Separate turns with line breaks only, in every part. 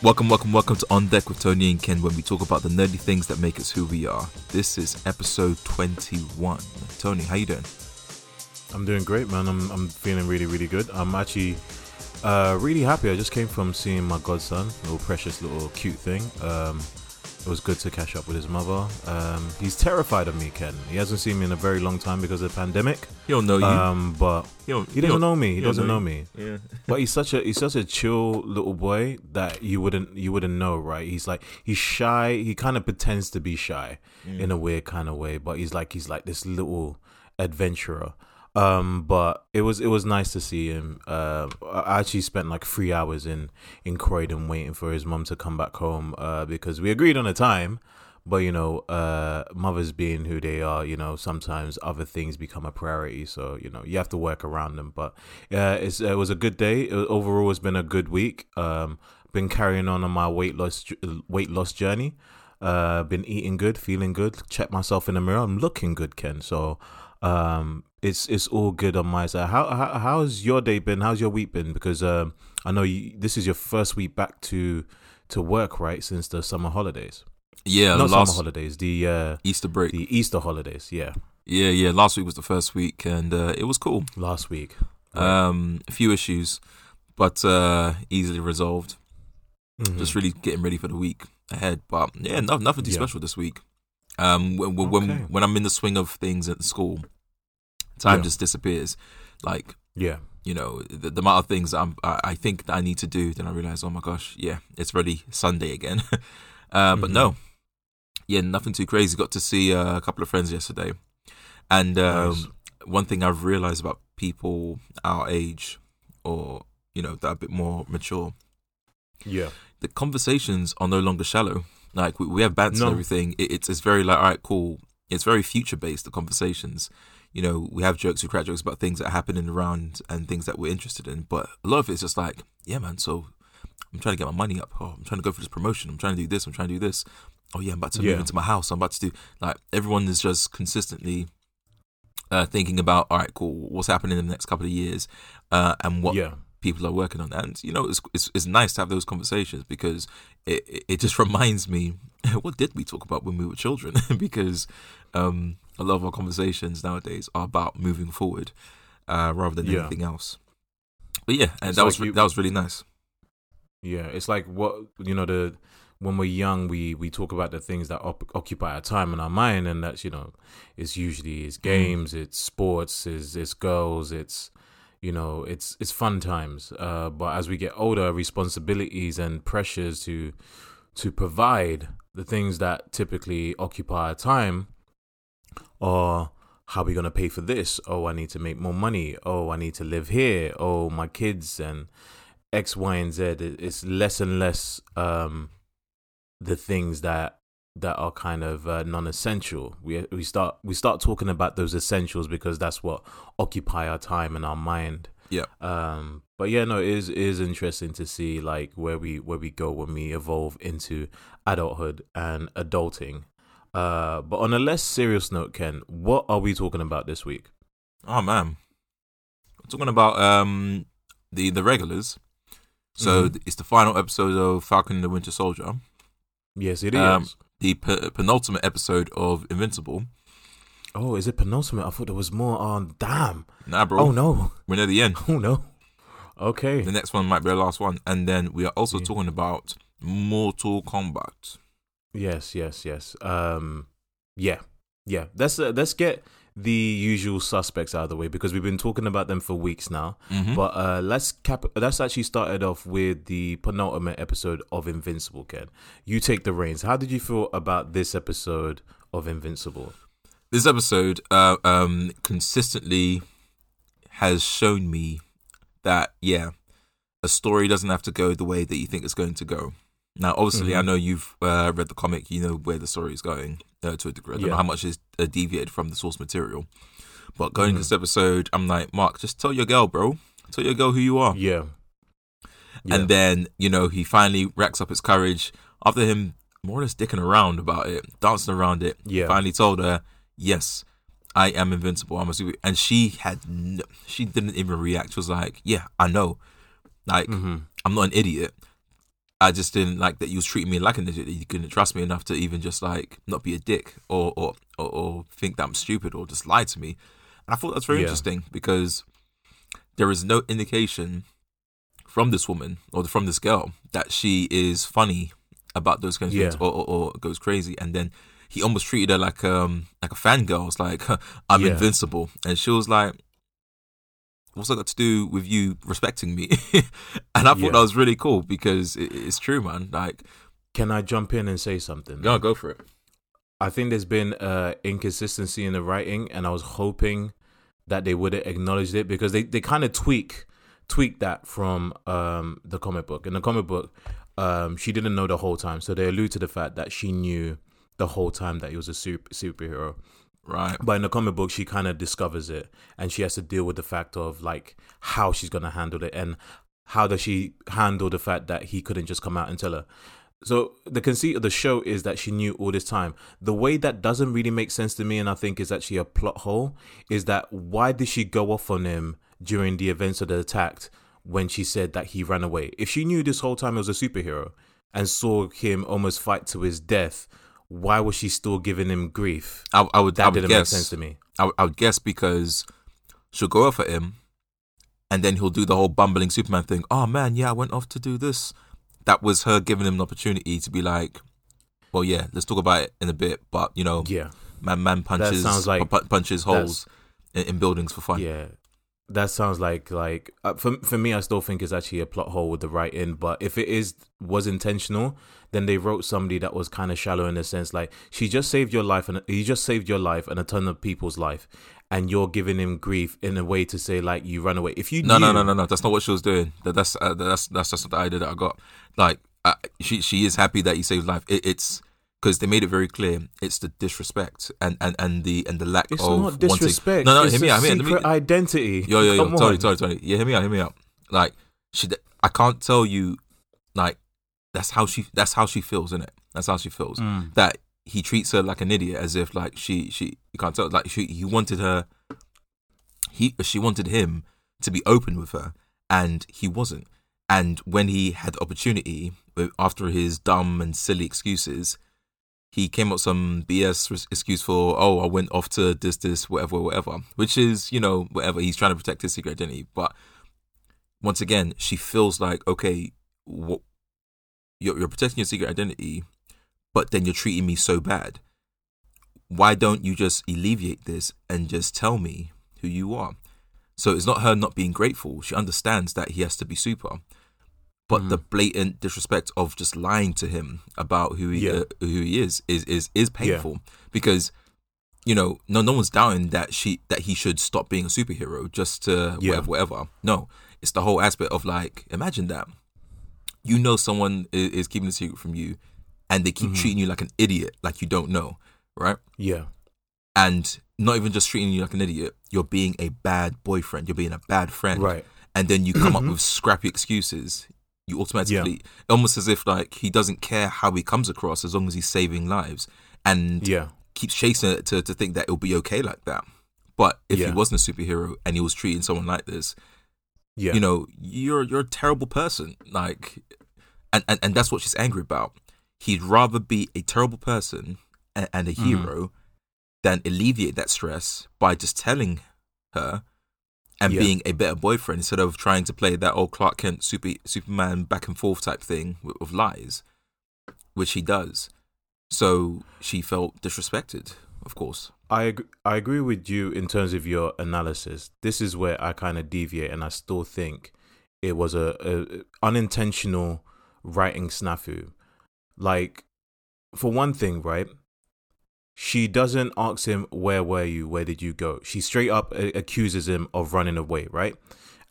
Welcome, welcome, welcome to On Deck with Tony and Ken, when we talk about the nerdy things that make us who we are. This is episode 21. Tony, how you doing?
I'm doing great, man. I'm I'm feeling really, really good. I'm actually uh, really happy. I just came from seeing my godson, little precious, little cute thing. Um, it was good to catch up with his mother. Um, he's terrified of me, Ken. He hasn't seen me in a very long time because of the pandemic.
He don't know you.
Um, but
he, don't,
he doesn't know me. He,
he
doesn't
know
know me.
yeah.
But he's such a he's such a chill little boy that you wouldn't you wouldn't know, right? He's like he's shy. He kind of pretends to be shy in a weird kind of way, but he's like he's like this little adventurer. Um, but it was it was nice to see him. Uh, I actually spent like three hours in in Croydon waiting for his mum to come back home. Uh, because we agreed on a time, but you know, uh, mothers being who they are, you know, sometimes other things become a priority. So you know, you have to work around them. But it's it was a good day. It, overall, it's been a good week. Um, been carrying on on my weight loss weight loss journey. Uh, been eating good, feeling good. Check myself in the mirror. I'm looking good, Ken. So, um, it's it's all good on my side. How, how how's your day been? How's your week been? Because um, I know you, this is your first week back to to work, right? Since the summer holidays,
Yeah,
not
last
summer holidays, the uh,
Easter break.
the Easter holidays. Yeah,
Yeah, yeah. Last week was the first week, and uh, it was cool.
last week.
Um, a few issues, but uh, easily resolved.
Mhm.
Just really getting ready for the week ahead. But yeah, no, nothing too
Yeah.
special this week. Um, when when when,
Okay.
when I'm in the swing of things at school, time
Yeah.
just disappears. Like
yeah,
you know, the, the amount of things I'm, I, I think that I need to do, then I realize, oh my gosh, yeah, it's really Sunday again. uh, But
Mhm.
no, yeah, nothing too crazy. Got to see uh, a couple of friends yesterday, and um,
Nice.
one thing I've realized about people our age, or you know, that are a bit more mature,
yeah,
the conversations are no longer shallow. Like we, we have banter
No.
and everything. It, it's it's very like all right, cool. It's very future based. The conversations, you know, we have jokes, we crack jokes about things that are happening around and things that we're interested in. But a lot of it's just like, yeah, man. So I'm trying to get my money up. Oh, I'm trying to go for this promotion. I'm trying to do this. I'm trying to do this. Oh yeah, I'm about to
Yeah.
move into my house. I'm about to do like everyone is just consistently uh, thinking about all right, cool. What's happening in the next couple of years, uh, and what
yeah,
people are working on. And you know, it's it's, it's nice to have those conversations because it it- it just reminds me what did we talk about when we were children? because um, a lot of our conversations nowadays are about moving forward uh, rather than
Yeah.
anything else. But yeah, and
It's
that
like
was
you-
that was really nice.
yeah. It's like what you know the when we're young, we we talk about the things that op- occupy our time and our mind, and that's you know, it's usually it's games, it's sports, it's it's girls, it's you know, it's it's fun times. Uh, but as we get older, responsibilities and pressures to to provide the things that typically occupy our time are how are we going to pay for this? Oh, I need to make more money. Oh, I need to live here. Oh, my kids and X, Y, and Z. It's less and less um, the things that that are kind of uh, non-essential. We we start we start talking about those essentials because that's what occupy our time and our mind.
Yeah.
Um. But yeah, no, it is it is interesting to see like where we where we go when we evolve into adulthood and adulting. Uh. But on a less serious note, Ken, what are we talking about this week?
Oh man, I'm talking about um the the regulars. So
Mhm.
it's the final episode of Falcon and the Winter Soldier,
Yes, it is.
Um, the pe- penultimate episode of Invincible.
oh, is it penultimate? I thought there was more on. Damn.
Nah, bro,
Oh no.
we're near the end.
Oh no. Okay.
The next one might be the last one, and then we are also
Yeah.
talking about Mortal Kombat.
Yes, yes, yes. Um, yeah, yeah. Let's uh, let's get the usual suspects out of the way because we've been talking about them for weeks now.
Mm-hmm.
But uh, let's cap. Let's actually start it off with the penultimate episode of Invincible. Ken, you take the reins. How did you feel about this episode of Invincible?
this episode uh, um, consistently has shown me that yeah, a story doesn't have to go the way that you think it's going to go. Now, obviously, I
Mhm.
know you've uh, read the comic. You know where the story is going uh, to a degree. I don't know how much is uh, deviated from the source material. But going
Mhm.
to this episode, I'm like, Mark, just tell your girl, bro. Tell your girl who you are.
Yeah. Yeah.
And then, you know, he finally racks up his courage after him more or less dicking around about it, dancing around it.
Yeah.
Finally told her, yes, I am invincible. I'm a super. And she had, no, she didn't even react. She was like, yeah, I know. Like,
hmm
I'm not an idiot. I just didn't like that you was treating me like an idiot. That you couldn't trust me enough to even just like not be a dick or or or, or think that I'm stupid or just lie to me. And I thought that's very
Yeah.
interesting because there is no indication from this woman or from this girl that she is funny about those kinds of
Yeah.
things or, or, or goes crazy. And then he almost treated her like um like a fangirl. It's like I'm
Yeah.
invincible, and she was like, "What's that got to do with you respecting me?" and I thought
Yeah.
that was really cool because it, it's true, man. Like,
Can I jump in and say something?
go go for it.
I think there's been uh, inconsistency in the writing, and I was hoping that they would have acknowledged it because they, they kind of tweak tweak that from um, the comic book. In the comic book, um, she didn't know the whole time, so they allude to the fact that she knew the whole time that he was a super, superhero.
Right.
But in the comic book, she kind of discovers it, and she has to deal with the fact of like how she's gonna handle it, and how does she handle the fact that he couldn't just come out and tell her. So the conceit of the show is that she knew all this time. The way that doesn't really make sense to me, and I think is actually a plot hole, is that why did she go off on him during the events of the attack when she said that he ran away? If she knew this whole time he was a superhero and saw him almost fight to his death, why was she still giving him grief?
I, I would.
That
I would
didn't
guess.
make sense to me.
I, would- I would guess because she'll go off at him, and then he'll do the whole bumbling Superman thing. Oh man, yeah, I went off to do this. That was her giving him an opportunity to be like, well, yeah, let's talk about it in a bit. But you know,
Yeah,
man, man punches,
sounds like
pu- punches holes in, in buildings for fun.
yeah. That sounds like like uh, for for me. I still think it's actually a plot hole with the writing. But if it is was intentional, then they wrote somebody that was kind of shallow in a sense. Like she just saved your life, and he just saved your life and a ton of people's life, and you're giving him grief in a way to say like you run away. If you
No, no,
knew-
no, no, no. That's not what she was doing. That, that's uh, that's that's just the idea that I got. Like, uh, she she is happy that he saved life. It, it's because they made it very clear. It's the disrespect and and and the and the lack
It's
of
not
wanting-
disrespect.
No, no,
it's
hear me out. Hear me out. Let me-
identity.
Yo, yo, yo,
Come on.
Tony, Tony. Yeah, hear me out, hear me out. Like, she, I can't tell you, like, that's how she, that's how she feels, isn't it? That's how she feels.
Mm.
That he treats her like an idiot, as if like she, she, you can't tell, like she, he wanted her, he, she wanted him to be open with her, and he wasn't. And when he had the opportunity, after his dumb and silly excuses, he came up with some BS excuse for, oh, I went off to this, this, whatever, whatever, which is, you know, whatever. He's trying to protect his secret identity. But once again, she feels like, okay, what, you're, you're protecting your secret identity, but then you're treating me so bad. Why don't you just alleviate this and just tell me who you are? So it's not her not being grateful. She understands that he has to be super. But
Mhm.
the blatant disrespect of just lying to him about who he
Yeah.
uh, who he is is is is painful because you know no no one's doubting that she that he should stop being a superhero just to
Yeah.
whatever whatever. No, it's the whole aspect of like imagine that you know someone is, is keeping a secret from you and they keep
Mhm.
treating you like an idiot like you don't know right
Yeah,
and not even just treating you like an idiot you're being a bad boyfriend you're being a bad friend
right.
and then you come up
Mhm.
with scrappy excuses you automatically almost as if like he doesn't care how he comes across as long as he's saving lives and
Yeah,
keeps chasing it to, to think that it'll be okay like that but if
Yeah.
he wasn't a superhero and he was treating someone like this
yeah.
you know you're you're a terrible person like and, and and that's what she's angry about he'd rather be a terrible person and, and a
Mhm.
hero than alleviate that stress by just telling her and
Yeah.
being a better boyfriend instead of trying to play that old Clark Kent super, Superman back and forth type thing with, with lies which he does so she felt disrespected of course
I ag- I agree with you in terms of your analysis. This is where I kind of deviate, and I still think it was a, a unintentional writing snafu. Like, for one thing, right? She doesn't ask him where were you, where did you go. She straight up uh, accuses him of running away, right?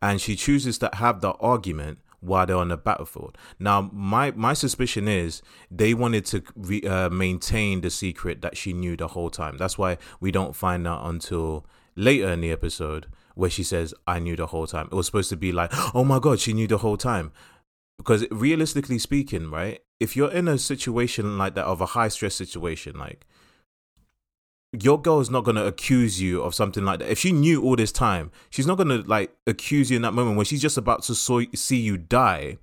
And she chooses to have the argument while they're on the battlefield. Now, my my suspicion is they wanted to re, uh, maintain the secret that she knew the whole time. That's why we don't find out until later in the episode where she says, "I knew the whole time." It was supposed to be like, "Oh my god, she knew the whole time." Because realistically speaking, right, if you're in a situation like that of a high stress situation, like your girl is not gonna accuse you of something like that. If she knew all this time, she's not gonna like accuse you in that moment when she's just about to see you die.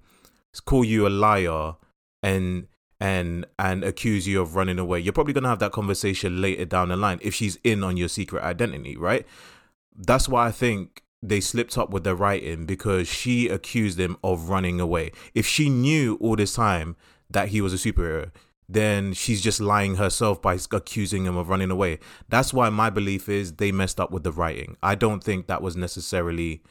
call you a liar and and and accuse you of running away. You're probably gonna have that conversation later down the line if she's in on your secret identity, right? That's why I think they slipped up with the writing because she accused him of running away. If she knew all this time that he was a superhero, then she's just lying herself by accusing him of running away. That's why my belief is they messed up with the writing. I don't think that was necessarily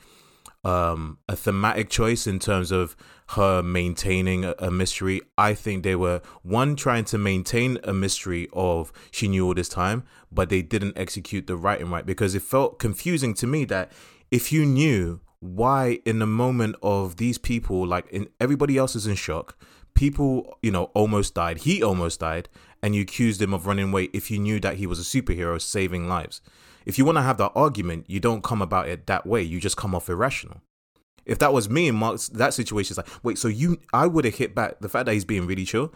um, a thematic choice in terms of her maintaining a, a, mystery. I think they were one trying to maintain a mystery of she knew all this time, but they didn't execute the writing right because it felt confusing to me that if you knew why in the moment of these people like in everybody else is in shock people, you know, almost died. He almost died, and you accused him of running away if you knew that he was a superhero saving lives. If you want to have that argument, you don't come about it that way. You just come off irrational. If that was me and Mark's that situation, is like, wait, so you, I would have hit back the fact that he's being really chill.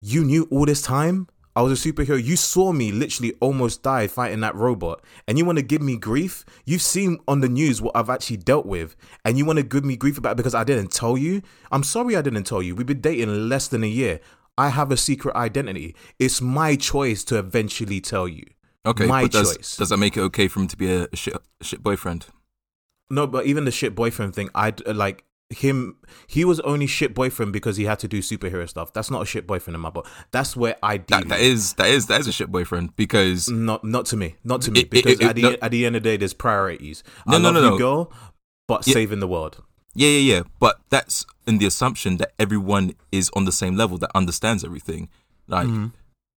You knew all this time I was a superhero. You saw me literally almost die fighting that robot, and you want to give me grief? You've seen on the news what I've actually dealt with, and you want to give me grief about it because I didn't tell you? I'm sorry I didn't tell you. We've been dating less than a year. I have a secret identity. It's my choice to eventually tell you.
Okay,
my
does,
choice.
Does that make it okay for him to be a, shit, a shit boyfriend?
No, but even the shit boyfriend thing, I'd uh, like him he was only shit boyfriend because he had to do superhero stuff. That's not a shit boyfriend in my book. That's where I
that, that is that is that is a shit boyfriend because
not not to me, not to me. It, because it, it, at the no, at the end of the day, there's priorities. No, I no, no, you, no. girl, but yeah. saving the world.
Yeah, yeah, yeah. But that's in the assumption that everyone is on the same level that understands everything. Like mm-hmm.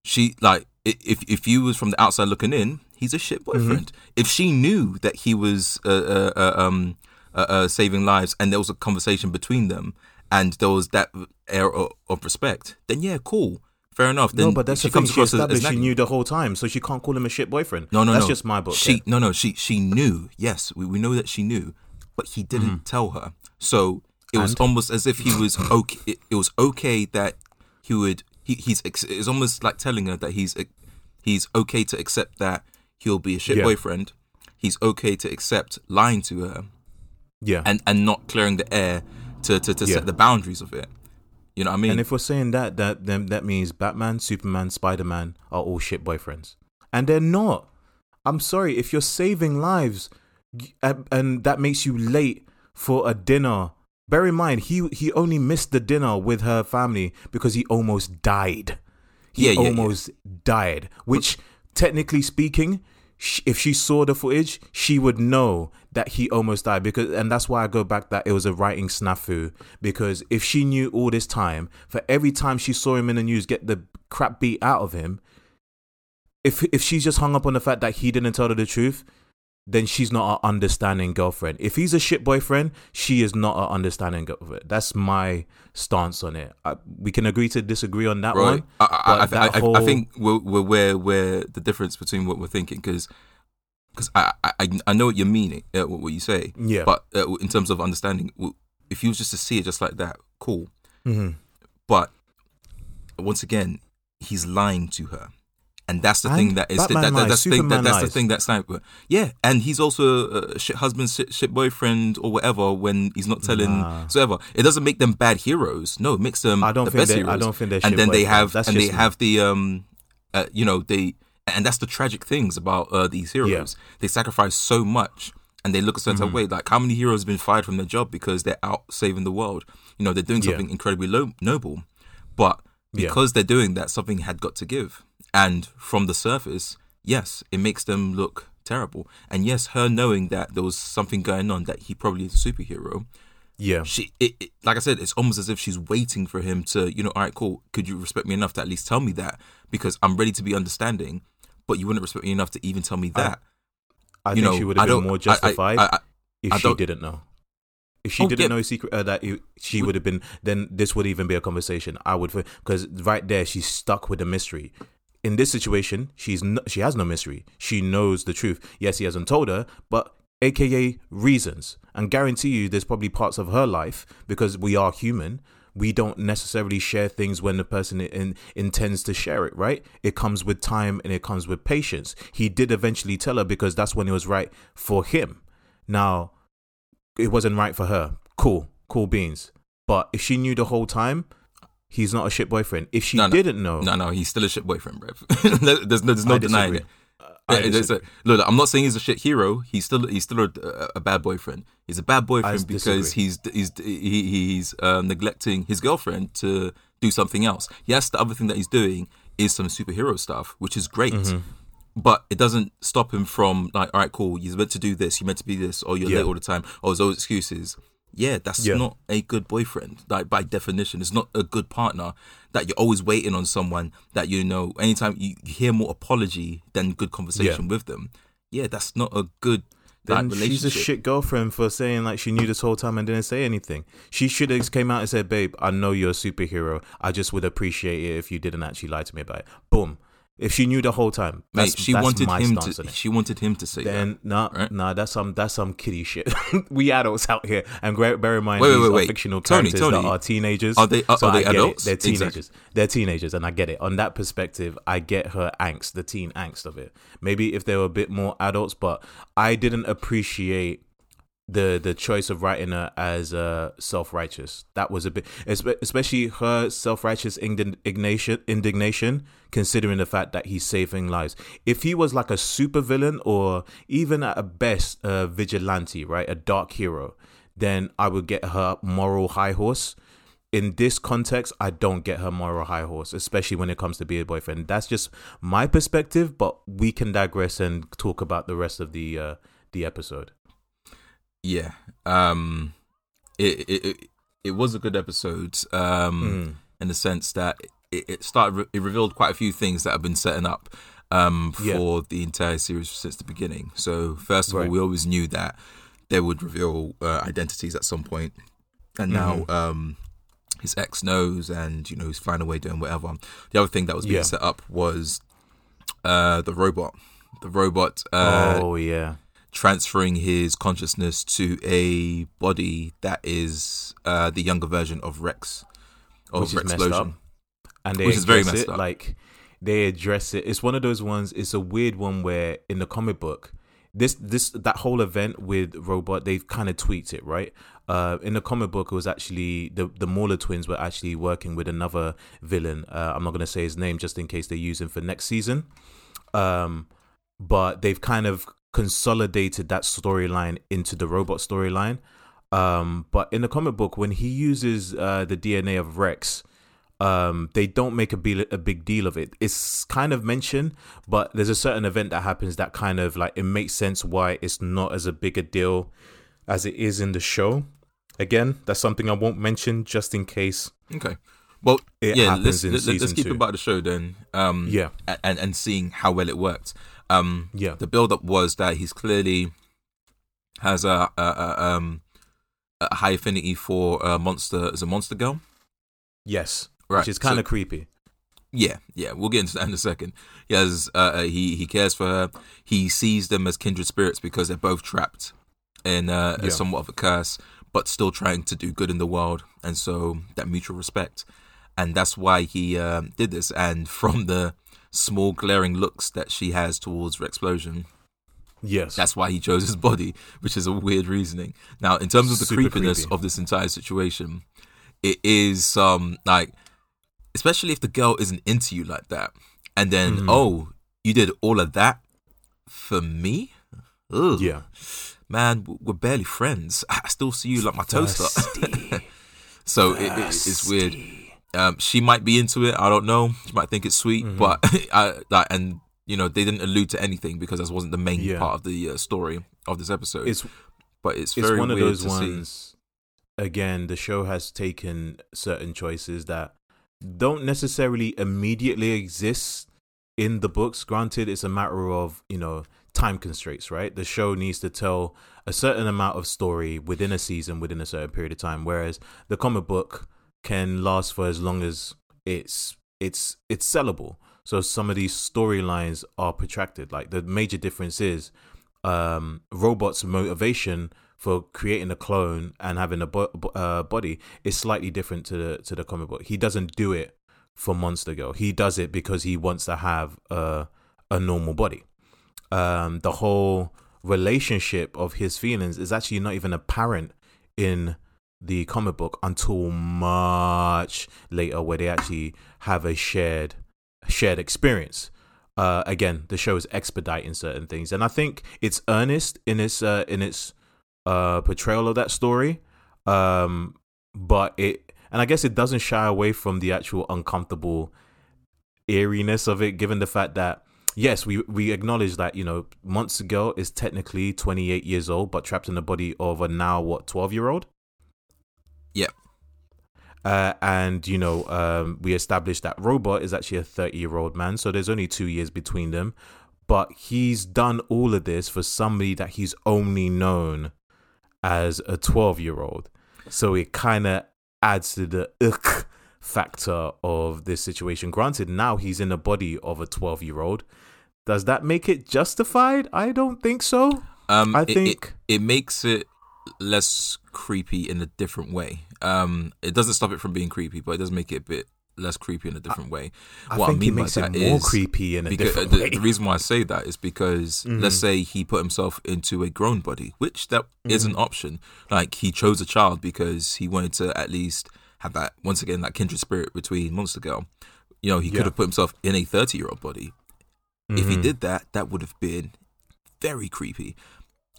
she, like if if you was from the outside looking in, he's a shit boyfriend. Mm-hmm. If she knew that he was uh, uh, uh um uh, uh, saving lives, and there was a conversation between them, and there was that air of, of respect, then yeah, cool. Fair enough. Then
no, but that's she the comes thing. She established as, as she knew the whole time, so she can't call him a shit boyfriend.
No, no,
that's
no.
just my book.
She
yeah.
no, no. She she knew. Yes, we, we know that she knew, but he didn't mm. tell her. So it and? was almost as if he was okay. It, it was okay that he would. He, he's. It's almost like telling her that he's. He's okay to accept that he'll be a shit yeah. boyfriend. He's okay to accept lying to her
yeah,
and and not clearing the air to to, to yeah. set the boundaries of it. You know what I mean?
And if we're saying that, that then that means Batman, Superman, Spider Man are all shit boyfriends, and they're not. I'm sorry if you're saving lives, and that makes you late for a dinner. Bear in mind, he he only missed the dinner with her family because he almost died. He yeah, yeah, almost yeah. died, which technically speaking, if she saw the footage, she would know that he almost died because, and that's why I go back that it was a writing snafu. Because if she knew all this time, for every time she saw him in the news get the crap beat out of him, if if she's just hung up on the fact that he didn't tell her the truth, then she's not an understanding girlfriend. If he's a shit boyfriend, she is not an understanding girlfriend. That's my stance on it. I, we can agree to disagree on that right. one.
I, I, I, whole... I, think we're, we're where where the difference between what we're thinking because because I, I I know what you're meaning, uh, what you say.
Yeah.
But uh, in terms of understanding, if you was just to see it just like that, cool.
Mm-hmm.
But once again, he's lying to her and that's the and thing that is that, that, that's the thing that, that's the thing that's like yeah and he's also a shit husband shit, shit boyfriend or whatever when he's not telling nah. so ever it doesn't make them bad heroes no it makes them I don't the think best heroes
I don't think they're
and then they have
that's
and they me. have the um uh, you know they and that's the tragic things about uh, these heroes yeah. they sacrifice so much and they look a certain mm-hmm. way like how many heroes have been fired from their job because they're out saving the world you know they're doing something yeah. incredibly low, noble but because yeah. they're doing that something had got to give and from the surface, yes, it makes them look terrible. And yes, her knowing that there was something going on that he probably is a superhero.
Yeah.
She it, it, like I said, it's almost as if she's waiting for him to, you know, all right, cool. Could you respect me enough to at least tell me that? Because I'm ready to be understanding, but you wouldn't respect me enough to even tell me that.
I, I you think know, she would have been more justified I, if she didn't know. If she oh, didn't yeah. know secret uh, that she would have been, then this would even be a conversation. I would, because right there she's stuck with the mystery in this situation, she's no, she has no mystery. She knows the truth. Yes, he hasn't told her, but AKA reasons. And guarantee you, there's probably parts of her life because we are human. We don't necessarily share things when the person in, intends to share it, right? It comes with time and it comes with patience. He did eventually tell her because that's when it was right for him. Now, it wasn't right for her. Cool, cool beans. But if she knew the whole time, he's not a shit boyfriend. If she
No, no.
didn't know,
No, no, he's still a shit boyfriend, bro. there's no, there's no denying it.
I
Yeah, there's a- look, I'm not saying he's a shit hero. He's still he's still a, a bad boyfriend. He's a bad boyfriend because he's he's he, he's uh, neglecting his girlfriend to do something else. Yes, the other thing that he's doing is some superhero stuff, which is great.
Mm-hmm.
But it doesn't stop him from like, all right, cool. You're meant to do this. You're meant to be this. Or you're
Yeah.
late all the time. Or there's always excuses. Yeah, that's
Yeah.
not a good boyfriend. Like by definition, it's not a good partner. That you're always waiting on someone that you know. Anytime you hear more apology than good conversation with them, yeah, that's not a good like,
then
relationship.
she's a shit girlfriend for saying like she knew this whole time and didn't say anything. She should have came out and said, "Babe, I know you're a superhero. I just would appreciate it if you didn't actually lie to me about it." Boom. If she knew the whole time,
Mate,
that's,
she
that's
wanted him to. She wanted him to say
Then nah,
right?
nah, that's some that's some kiddie shit. we adults out here, and bear in mind
Wait,
these
wait,
are
wait.
fictional
Tony,
characters
Tony,
that are teenagers.
are they- uh, are-
are
they
get it.
adults?
They're
Exactly.
teenagers. They're teenagers, and I get it. On that perspective, I get her angst, the teen angst of it. Maybe if they were a bit more adults, but I didn't appreciate the the choice of writing her as uh, self righteous. That was a bit, especially her self righteous indignation, indignation, considering the fact that he's saving lives. If he was like a super villain or even at best a vigilante, right, a dark hero, then I would get her moral high horse. In this context, I don't get her moral high horse, especially when it comes to being a boyfriend. That's just my perspective, but we can digress and talk about the rest of the uh, the episode.
Yeah. Um it it it, it was a good episode um
Mm.
in the sense that it, it started it revealed quite a few things that have been setting up um
Yeah.
for the entire series since the beginning. So first of all, we always knew that they would reveal uh, identities at some. And now
Mm-hmm.
um his ex knows and you know he's flying away doing whatever. The other thing that was being
Yeah.
set up was uh the robot. The robot uh
oh yeah,
transferring his consciousness to a body that is uh, the younger version of Rex of
which is
Rex
messed up.
Explosion.
And they
Which is very
address
messed
it
up.
like they address it. It's one of those ones. It's a weird one where in the comic book, this this that whole event with robot, they've kind of tweaked it, right? Uh, in the comic book, it was actually the the Mauler twins were actually working with another villain. Uh, I'm not gonna say his name just in case they use him for next season. Um, but they've kind of consolidated that storyline into the robot storyline. Um, but in the comic book, when he uses uh, the DNA of Rex, um, they don't make a, be- a big deal of it. It's kind of mentioned, but there's a certain event that happens that kind of like it makes sense why it's not as a big a deal as it is in the show. Again, that's something I won't mention just in case.
Okay. Well, yeah. Let's, let's, let's keep
two.
about the show then. Um,
Yeah.
and and seeing how well it worked. Um,
Yeah.
The build up was that he's clearly has a, a, a um a high affinity for a monster as a monster girl.
Yes,
Right.
which is kind
so-
of creepy.
Yeah, yeah, we'll get into that in a second. He has, uh, uh, he he cares for her. He sees them as kindred spirits because they're both trapped in uh,
Yeah.
somewhat of a curse, but still trying to do good in the world, and so that mutual respect, and that's why he um, did this. And from the small glaring looks that she has towards Explosion,
Yes,
that's why he chose his body, which is a weird reasoning. Now, in terms of the
Super
creepiness
creepy.
of this entire situation, it is um like, especially if the girl isn't into you like that, and then
Mhm.
oh, you did all of that for me. Ugh.
yeah.
man, we're barely friends. I still see you like my toaster. So it, it, it's weird. Um, she might be into it. I don't know. She might think it's sweet,
Mhm.
but I like and you know they didn't allude to anything because that wasn't the main
Yeah.
part of the uh, story of this episode.
It's
but it's
it's
very
one of those
to see.
ones again the show has taken certain choices that don't necessarily immediately exist in the books granted it's a matter of you know time constraints right the show needs to tell a certain amount of story within a season within a certain period of time whereas the comic book can last for as long as it's it's it's sellable. So some of these storylines are protracted. Like the major difference is um robot's motivation for creating a clone and having a bo- uh, body is slightly different to the to the comic book. He doesn't do it for monster girl he does it because he wants to have a a normal body. Um the whole relationship of his feelings is actually not even apparent in the comic book until much later, where they actually have a shared shared experience. Uh, again, the show is expediting certain things, and I think it's earnest in its uh, in its uh, portrayal of that story. Um, but it, and I guess it doesn't shy away from the actual uncomfortable eeriness of it, given the fact that yes, we we acknowledge that you know Monster Girl is technically 28 years old, but trapped in the body of a now what 12 year old.
Yeah.
Uh, and you know, um, we established that Robot is actually a 30 year old man, so there's only two years between them. But he's done all of this for somebody that he's only known as a 12 year old. So it kind of adds to the ugh factor of this situation. Granted, now he's in the body of a 12 year old. Does that make it justified? I don't think so.
Um,
I
it-
think.
it, it makes it less creepy in a different way. Um, it doesn't stop it from being creepy, but it does make it a bit less creepy in a different way.
I
what
think
I mean
it
by
makes it
that
more
is
creepy in a
because
different way.
the reason why I say that is because let's say he put himself into a grown body, which that is an option. Like he chose a child because he wanted to at least have that once again that kindred spirit between Monster Girl. You know, he
Yeah.
could have put himself in a thirty-year-old body. If he
Mhm.
did that, that would have been very creepy,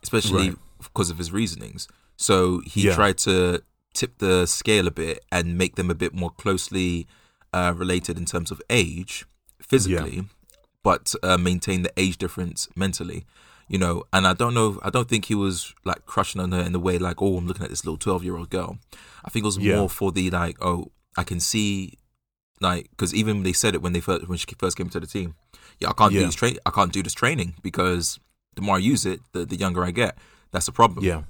especially
Right.
because of his reasonings. So he
Yeah.
tried to tip the scale a bit and make them a bit more closely uh, related in terms of age, physically, but uh, maintain the age difference mentally. You know, and I don't know. I don't think he was like crushing on her in the way like, oh, I'm looking at this little twelve year old girl. I think it was
Yeah.
more for the like, oh, I can see, like, because even they said it when they first when she first came to the team. Yeah, I can't do this train. I can't do this training because the more I use it, the the younger I get. That's the problem
Yeah.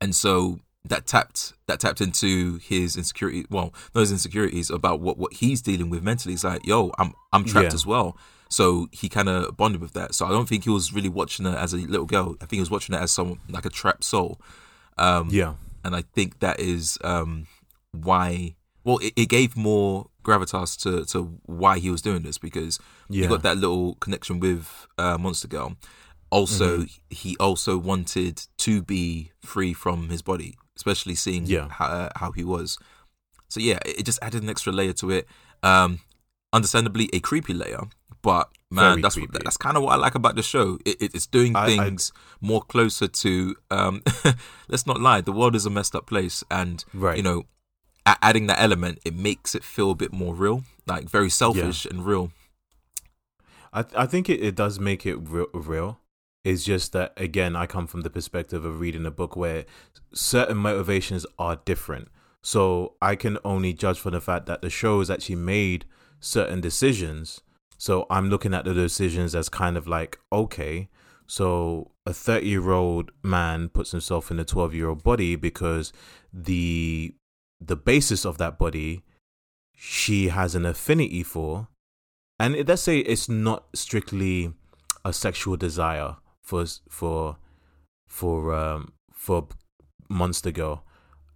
and so that tapped that tapped into his insecurity well those insecurities about what what he's dealing with mentally. He's like yo i'm i'm trapped
Yeah.
as well. So he kind of bonded with that. So i don't think he was really watching her as a little girl. I think he was watching it as someone like a trapped soul. Um
Yeah.
and i think that is um why well it, it gave more gravitas to to why he was doing this because he got that little connection with uh, monster girl. Also
Mm-hmm.
he also wanted to be free from his body especially seeing
Yeah.
how, uh, how he was so yeah it it just added an extra layer to it um understandably a creepy layer but man
Very
that's
creepy.
what, that's kind of what i like about the show it, it, it's doing
I- I-
things more closer to um let's not lie the world is a messed up place and
Right.
you know adding that element it makes it feel a bit more real like very selfish and real
I I think it, it does make it real. It's just that again, I come from the perspective of reading a book where certain motivations are different. So I can only judge from the fact that the show has actually made certain decisions. So I'm looking at the decisions as kind of like, okay, so a 30 year old man puts himself in a 12 year old body because the the basis of that body she has an affinity for and let's say it's not strictly a sexual desire for for for um for monster girl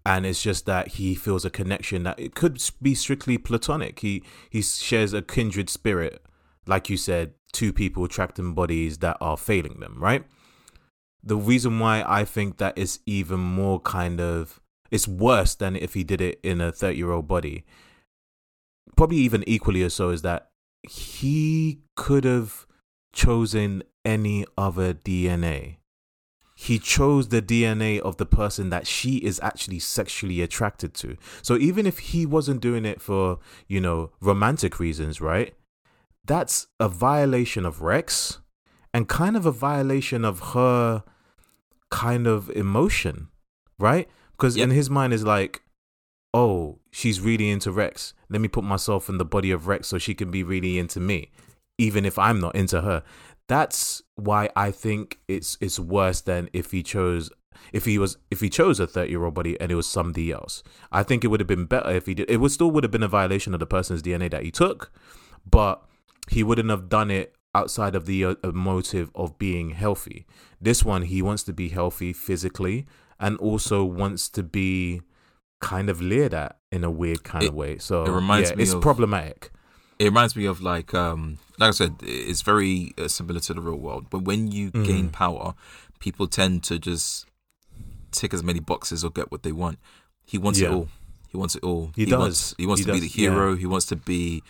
and it's just that he feels a connection that it could be strictly platonic. He he shares a kindred spirit like you said two people trapped in bodies that are failing them right? The reason why i think that is even more kind of it's worse than if he did it in a 30 year old body. Probably even equally or so is that he could have chosen any other DNA. He chose the DNA of the person that she is actually sexually attracted to. So even if he wasn't doing it for, you know, romantic reasons, right? That's a violation of Rex and kind of a violation of her kind of emotion, right? Because
Yep.
in his mind is like, oh, she's really into Rex. Let me put myself in the body of Rex so she can be really into me, even if I'm not into her. That's why I think it's it's worse than if he chose if he was if he chose a 30 year old body and it was somebody else. I think it would have been better if he did. It would still would have been a violation of the person's DNA that he took, but he wouldn't have done it outside of the uh, uh, motive of being healthy. This one, he wants to be healthy physically and also wants to be kind of leered at in a weird kind
It-
of way. So
it reminds
yeah,
me
it's
of-
problematic.
It reminds me of like um like i said it's very uh, similar to the real world but when you gain
Mm-hmm.
power people tend to just tick as many boxes or get what they want He wants
Yeah.
it all. He wants it all.
He does.
Wants, he wants
He
to be the hero. He wants to be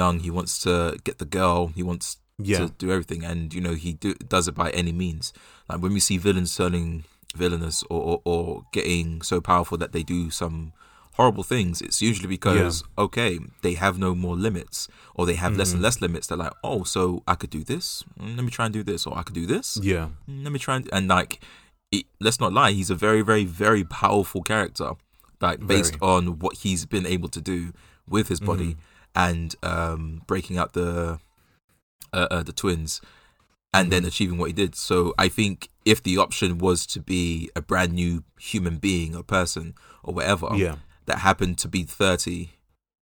young. He wants to get the girl. He wants
Yeah.
to do everything, and you know he do, does it by any means. Like when we see villains turning villainous or, or, or getting so powerful that they do some horrible things, it's usually because okay they have no more limits or they have
Mm-hmm.
less and less limits. They're like, oh, so I could do this. Mm, Let me try and do this, or I could do this.
Yeah.
Mm, Let me try and and like, it, let's not lie, he's a very very very powerful character. Like based
Very.
on what he's been able to do with his body and um breaking out the uh, uh, the twins and then achieving what he did. So I think if the option was to be a brand new human being or person or whatever
Yeah.
That happened to be 30,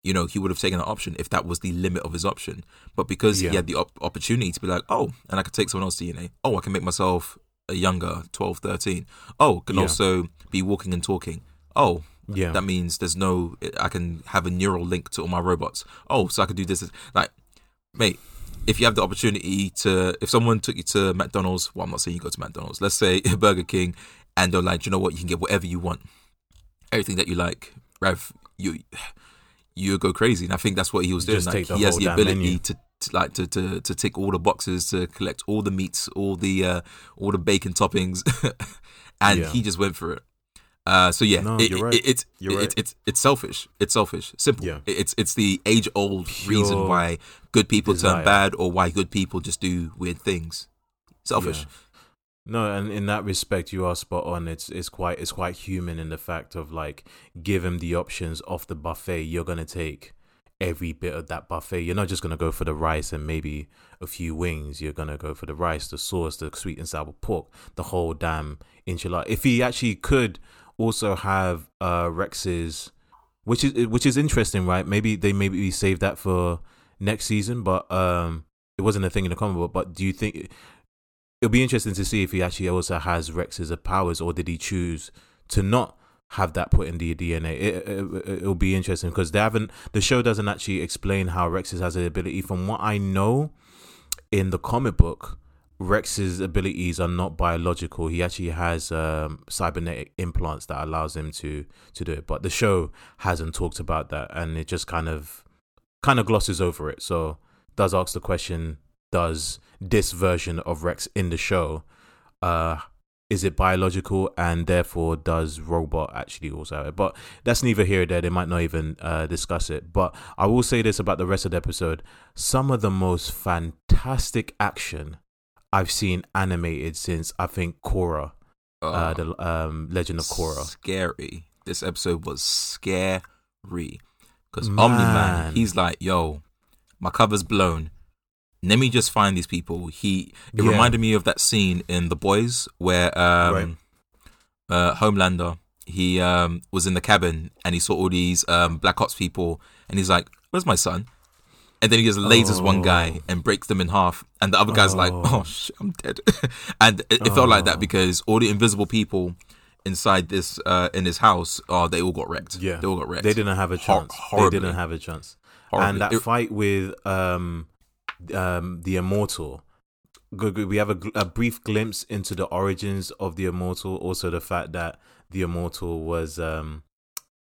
you know, he would have taken that option if that was the limit of his option. But because
Yeah.
he had the op- opportunity to be like, oh, and I could take someone else's DNA. Oh, I can make myself a younger 12, 13. Oh, can
Yeah.
also be walking and talking. Oh,
Yeah.
that means there's no I can have a neural link to all my robots. Oh, so I can do this. Like, mate, if you have the opportunity to, if someone took you to McDonald's, well, I'm not saying you go to McDonald's. Let's say Burger King, and they're like, you know what, you can get whatever you want, everything that you like. Rev, you you go crazy, and I think that's what he was doing.
Just
Like, he has the ability to, to like to, to to tick all the boxes, to collect all the meats, all the uh, all the bacon toppings, and
Yeah.
he just went for it. Uh, so yeah,
No,
it,
you're right.
it- it's
You're
it-
right.
it's it's it's selfish. It's selfish. Simple.
Yeah.
It- It's it's the age old reason why good people
desire.
turn bad or why good people just do weird things. Selfish.
Yeah. No, and in that respect, you are spot on. It's it's quite it's quite human in the fact of like give him the options off the buffet. You're gonna take every bit of that buffet. You're not just gonna go for the rice and maybe a few wings. You're gonna go for the rice, the sauce, the sweet and sour pork, the whole damn enchilada. If he actually could also have uh Rex's, which is which is interesting, right? Maybe they maybe save that for next season, but um, it wasn't a thing in the comic book. But do you think? It'll be interesting to see if he actually also has Rex's powers, or did he choose to not have that put in the DNA? It, it, it'll be interesting because they haven't. The show doesn't actually explain how Rex's has the ability. From what I know, in the comic book, Rex's abilities are not biological. He actually has um, cybernetic implants that allows him to to do it. But the show hasn't talked about that, and it just kind of kind of glosses over it. So does ask the question: Does this version of Rex in the show, uh, is it biological, and therefore does robot actually also have it? But that's neither here nor there. They might not even uh, discuss it. But I will say this about the rest of the episode: some of the most fantastic action I've seen animated since I think Korra, uh,
Uh,
the um, Legend of Korra.
Scary. This episode was scary. Because Omni Man. he's like, yo, my cover's blown. Let me just find these people. He it
Yeah.
reminded me of that scene in The Boys where um
Right.
uh Homelander he um was in the cabin and he saw all these um Black Ops people and he's like, Where's my son? And then he just lasers one guy
Oh.
and breaks them in half, and the other guy's like,
Oh.
"Oh shit, I'm dead." and it, it felt like that
Oh.
because all the invisible people inside this uh in his house, oh, they all got wrecked.
Yeah.
they all got wrecked.
They didn't have a
Hor-
chance. they didn't have a chance.
Horribly.
And that
It-
fight with um, um, the Immortal. Good, good. We have a, a brief glimpse into the origins of the Immortal. Also, the fact that the Immortal was um,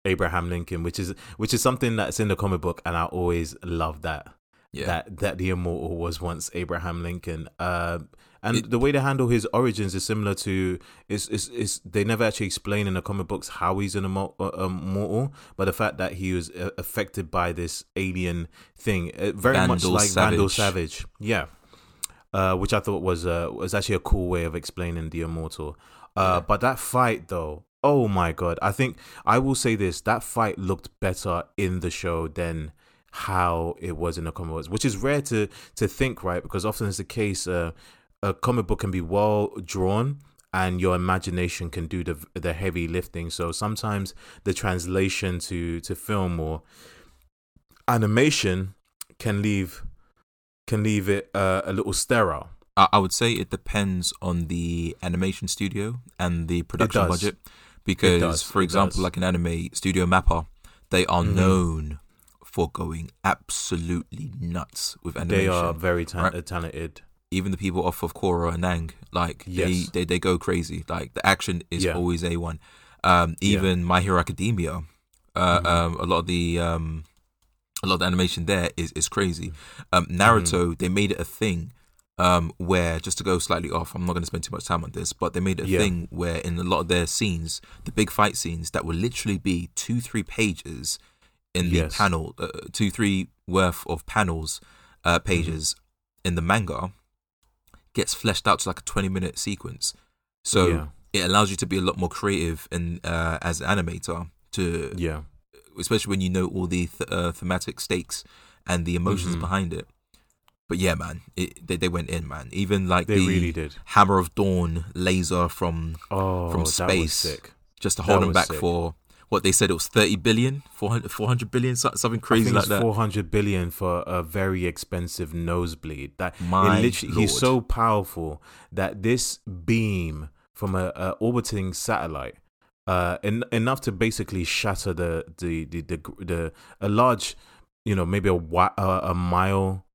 Abraham Lincoln, which is which is something that's in the comic book, and I always love that
yeah,
that that the Immortal was once Abraham Lincoln. Uh, and
It-
the way they handle his origins is similar to is is is they never actually explain in the comic books how he's an uh, immortal, but the fact that he was uh, affected by this alien thing, uh, very much
Vandal
like Vandal
Savage.
Savage, yeah. Uh, which I thought was uh, was actually a cool way of explaining the immortal. Uh. But that fight, though, oh my god! I think I will say this: that fight looked better in the show than how it was in the comic books, which is rare to to think, right? Because often it's the case. Uh, a comic book can be well drawn, and your imagination can do the the heavy lifting. So sometimes the translation to to film or animation can leave can leave it uh, a little sterile.
I, would say it depends on the animation studio and the production budget. Because, for
it
example,
does.
like an anime studio Mappa, they are
Mhm.
known for going absolutely nuts with animation.
They are very ta-
right?
talented.
Even the people off of Korra and Aang, like
Yes.
they, they they go crazy. Like the action is
Yeah.
always a one. Um, even My Hero Academia, uh, um, a lot of the um, a lot of the animation there is is crazy. Um, Naruto, they made it a thing um, where just to go slightly off, I'm not going to spend too much time on this, but they made it a
Yeah.
thing where in a lot of their scenes, the big fight scenes that would literally be two three pages in the
Yes.
panel, uh, two three worth of panels uh, pages in the manga gets fleshed out to like a 20 minute sequence. So
Yeah.
it allows you to be a lot more creative and uh, as an animator to
Yeah.
especially when you know all the th- uh, thematic stakes and the emotions
Mhm.
behind it. But yeah, man, it, they they went in, man. Even like
They
the
really did.
Hammer of Dawn laser from
Oh,
from
that
space. just to
That
hold them
was
back
sick.
for what they said it was 30 billion, 400, 400 billion, so- something crazy like that.
400 billion for a very expensive nosebleed. That
My
it literally, he's so powerful that this beam from a, a orbiting satellite, uh, en- enough to basically shatter the the the the, the a large, you know, maybe a a, a mile,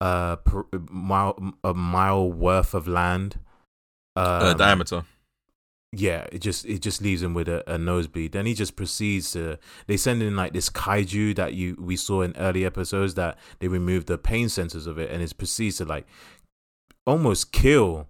uh, per, mile a mile worth of land.
uh,
Um,
diameter.
Yeah, it just it just leaves him with a, a nosebleed. Then he just proceeds to they send in like this kaiju that you we saw in early episodes that they remove the pain sensors of it and it proceeds to like almost kill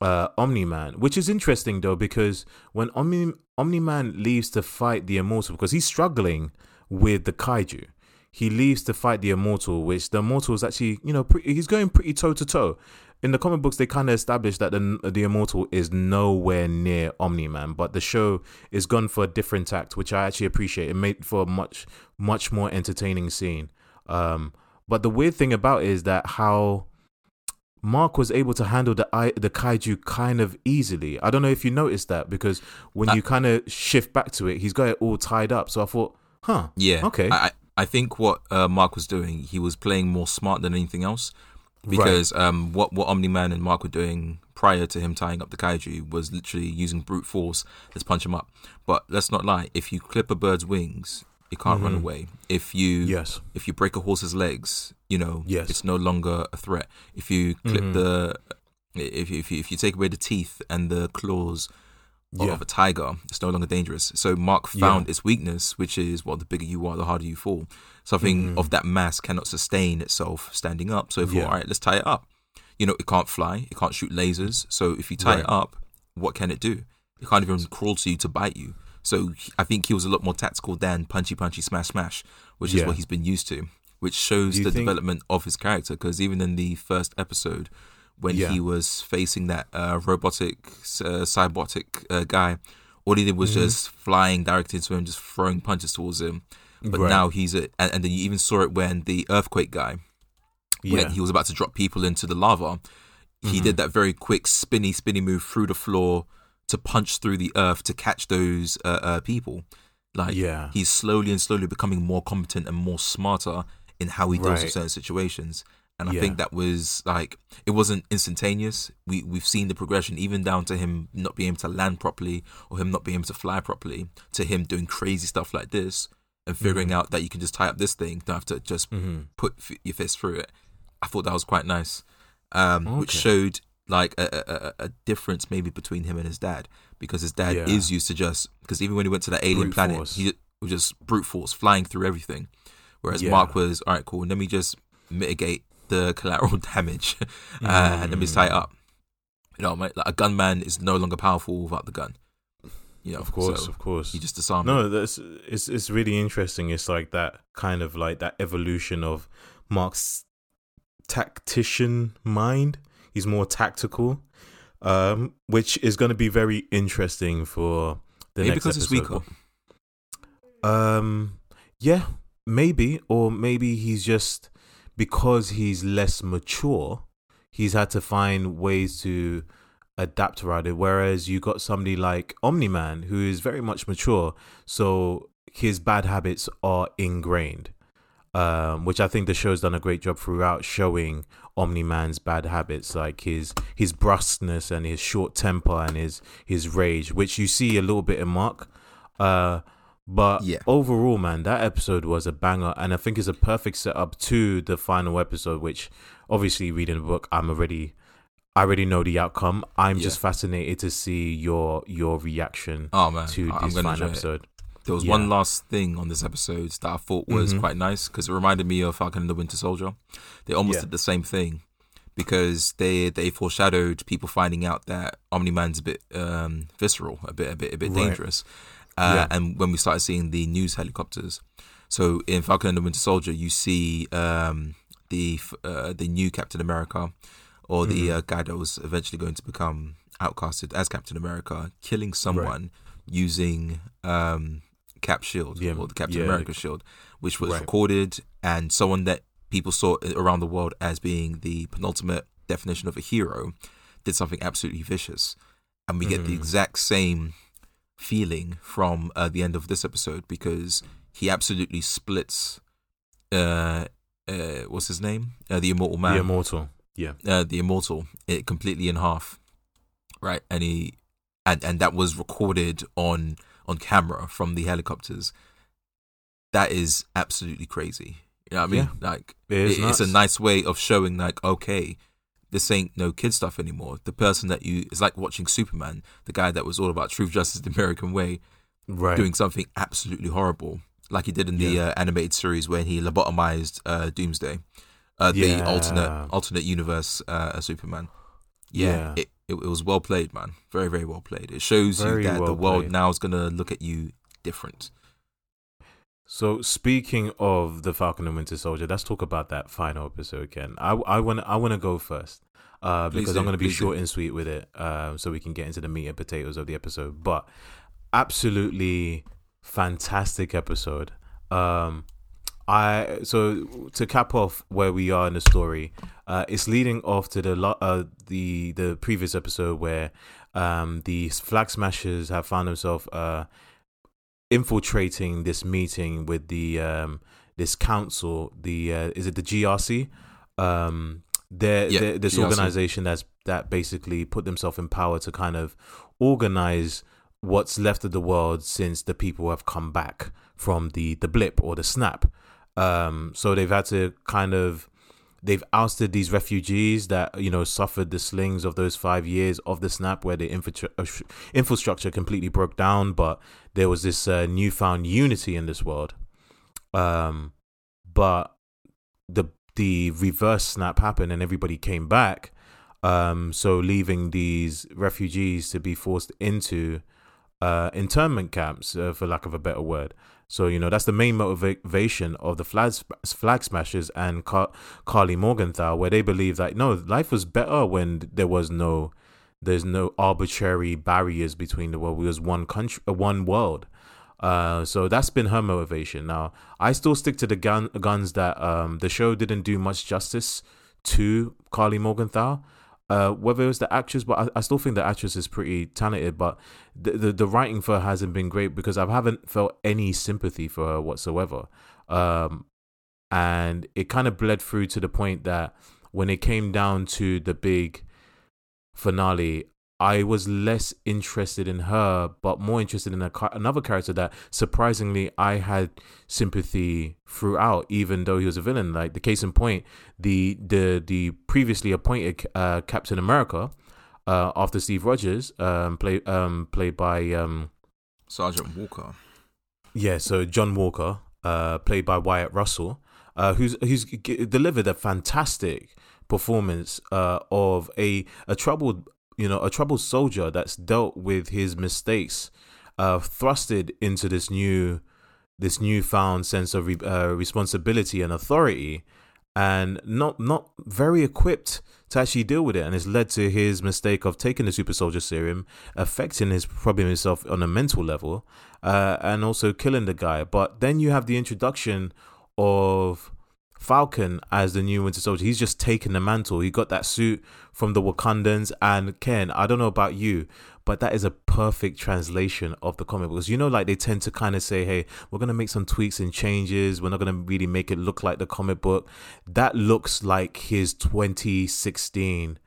uh Omni Man, which is interesting though because when Omni Omni Man leaves to fight the Immortal because he's struggling with the kaiju. He leaves to fight the Immortal, which the Immortal is actually, you know, he's going pretty toe to toe. In the comic books, they kind of established that the the Immortal is nowhere near Omni Man, but the show is gone for a different tact, which I actually appreciate. It made for a much much more entertaining scene. Um, but the weird thing about it is that how Mark was able to handle the the kaiju kind of easily. I don't know if you noticed that because when
Uh,
you kind of shift back to it, he's got it all tied up. So I thought, huh,
Yeah.
okay.
I, I I think what uh, Mark was doing, he was playing more smart than anything else. Because um, what what Omni Man and Mark were doing prior to him tying up the kaiju was literally using brute force. Let's punch him up. But let's not lie. If you clip a bird's wings, it can't run
Mhm.
away. If you
yes,
if you break a horse's legs, you know,
Yes.
it's no longer a threat. If you clip
Mhm.
the, if you, if you, if you take away the teeth and the claws of-
Yeah.
of a tiger, it's no longer dangerous. So Mark found its weakness, which is well, the bigger you are, the harder you fall. Something
Mhm.
of that mass cannot sustain itself standing up. So if
Yeah.
all right, let's tie it up. You know, it can't fly, it can't shoot lasers. So if you tie it up, what can it do? It can't even crawl to you to bite you. So I think he was a lot more tactical than punchy, punchy, smash, smash, which is
Yeah.
what he's been used to, which shows the
think-
development of his character. Because even in the first episode, when
Yeah.
he was facing that uh, robotic, uh, cybotic uh, guy, all he did was
Mhm.
just flying directly into him, just throwing punches towards him. But
Right.
now he's a, and, and then you even saw it when the earthquake guy,
yeah,
when he was about to drop people into the lava, he
Mhm.
did that very quick spinny, spinny move through the floor to punch through the earth to catch those uh, uh, people. Like
yeah,
he's slowly and slowly becoming more competent and more smarter in how he deals
Right.
with certain situations. And I
Yeah.
think that was like it wasn't instantaneous. We we've seen the progression even down to him not being able to land properly or him not being able to fly properly to him doing crazy stuff like this and figuring
Mhm.
out that you can just tie up this thing, don't have to just
hmm
put f- your fist through it. I thought that was quite nice, um, which showed like a, a, a- difference maybe between him and his dad because his dad
Yeah.
is used to just because even when he went to that alien
Brute
planet,
force.
he was just brute force flying through everything, whereas
Yeah.
Mark was all right, cool. Let me just mitigate the collateral damage uh, and let me just tie it up. You know, like a gunman is no longer powerful without the gun. You know,
of course,
so
of course.
you just disarm. it.
No, that's it's it's really interesting. It's like that kind of like that evolution of Mark's tactician mind. He's more tactical, um, which is going to be very interesting for the
Maybe
next
because it's
episode.
weaker.
Um, yeah, maybe, or maybe he's just because he's less mature. He's had to find ways to adapt around it. Whereas you got somebody like Omni Man who is very much mature, so his bad habits are ingrained. Um, which I think the show's done a great job throughout showing Omni Man's bad habits, like his his brusqueness and his short temper and his his rage, which you see a little bit in Mark. Uh, but
Yeah.
overall, man, that episode was a banger, and I think it's a perfect setup to the final episode. Which, obviously, reading the book, I'm already I already know the outcome. I'm
Yeah.
just fascinated to see your your reaction
Oh man,
to
I-
this final
it.
episode.
There was
Yeah.
one last thing on this episode that I thought was
Mhm.
quite nice because it reminded me of Falcon and the Winter Soldier. They almost
Yeah.
did the same thing because they they foreshadowed people finding out that Omni Man's a bit um, visceral, a bit a bit a bit
Right.
dangerous. Uh. And when we started seeing the news helicopters, so in Falcon and the Winter Soldier, you see um, the uh, the new Captain America or the
Mhm.
uh, guy that was eventually going to become outcasted as Captain America, killing someone using um, Cap Shield
Yeah,
or the Captain
yeah.
America Shield, which was
Right.
recorded, and someone that people saw around the world as being the penultimate definition of a hero did something absolutely vicious, and we get the
Mhm.
exact same feeling from uh, the end of this episode because he absolutely splits. Uh, uh, what's his name? Uh, the Immortal Man
The immortal. Yeah.
uh, the immortal it completely in half right? And he and and that was recorded on on camera from the helicopters. That is absolutely crazy. You know what i mean? Like
It
it- it's a nice way of showing like okay this ain't no kid stuff anymore. The person that you it's like watching superman the guy that was all about truth justice the american way
right.
doing something absolutely horrible, like he did in the
Yeah.
uh, animated series when he lobotomized uh, Doomsday, uh, the
Yeah.
alternate alternate universe uh, Superman. Yeah,
Yeah.
It, it it was well played, man. Very very well played. It shows
Very
you that the world
played.
now is gonna look at you different.
So speaking of the Falcon and Winter Soldier, let's talk about that final episode again. I I want I want to go first. Uh, because
do,
I'm going to be
please do.
short and sweet with it, uh, so we can get into the meat and potatoes of the episode. But absolutely fantastic episode. Um, I so to cap off where we are in the story, uh, it's leading off to the uh, the the previous episode where um, the flag smashers have found themselves uh, infiltrating this meeting with the um, this council. The uh, is it the GRC? Um, they're,
Yeah,
they're- this
GRC.
organization that's that basically put themselves in power to kind of organize what's left of the world since the people have come back from the the blip or the snap. Um, so they've had to kind of they've ousted these refugees that you know suffered the slings of those five years of the snap where the infra- uh, infrastructure completely broke down but there was this uh, newfound unity in this world. Um but the the reverse snap happened and everybody came back um so leaving these refugees to be forced into uh internment camps uh, for lack of a better word so you know that's the main motivation of the flag flag smashers and Car- Karli Morgenthau, where they believe that no, life was better when there was no, there's no arbitrary barriers between the world. We was one country, uh, one world. Uh, so that's been her motivation. Now I still stick to the gun guns that um the show didn't do much justice to Karli Morgenthau. Uh, whether it was the actress, but I, I still think the actress is pretty talented. But the, the the writing for her hasn't been great because I haven't felt any sympathy for her whatsoever. Um, and it kind of bled through to the point that when it came down to the big finale, I was less interested in her, but more interested in a, another character that surprisingly I had sympathy throughout, even though he was a villain. Like the case in point, the the the previously appointed uh, Captain America uh, after Steve Rogers, um, play um, played by um,
Sergeant Walker.
yeah, so John Walker, uh, played by Wyatt Russell, uh, who's who's g- delivered a fantastic performance uh, of a a troubled you know a troubled soldier that's dealt with his mistakes, uh, thrusted into this new this newfound sense of re- uh, responsibility and authority, and not not very equipped to actually deal with it, and it's led to his mistake of taking the super soldier serum, affecting his probably himself on a mental level, uh, and also killing the guy. But then you have the introduction of Falcon as the new Winter Soldier. He's just taken the mantle. He got that suit from the Wakandans. And Ken, I don't know about you, but that is a perfect translation of the comic because you know, like they tend to kind of say, "Hey, we're gonna make some tweaks and changes. We're not gonna really make it look like the comic book." That looks like his 2016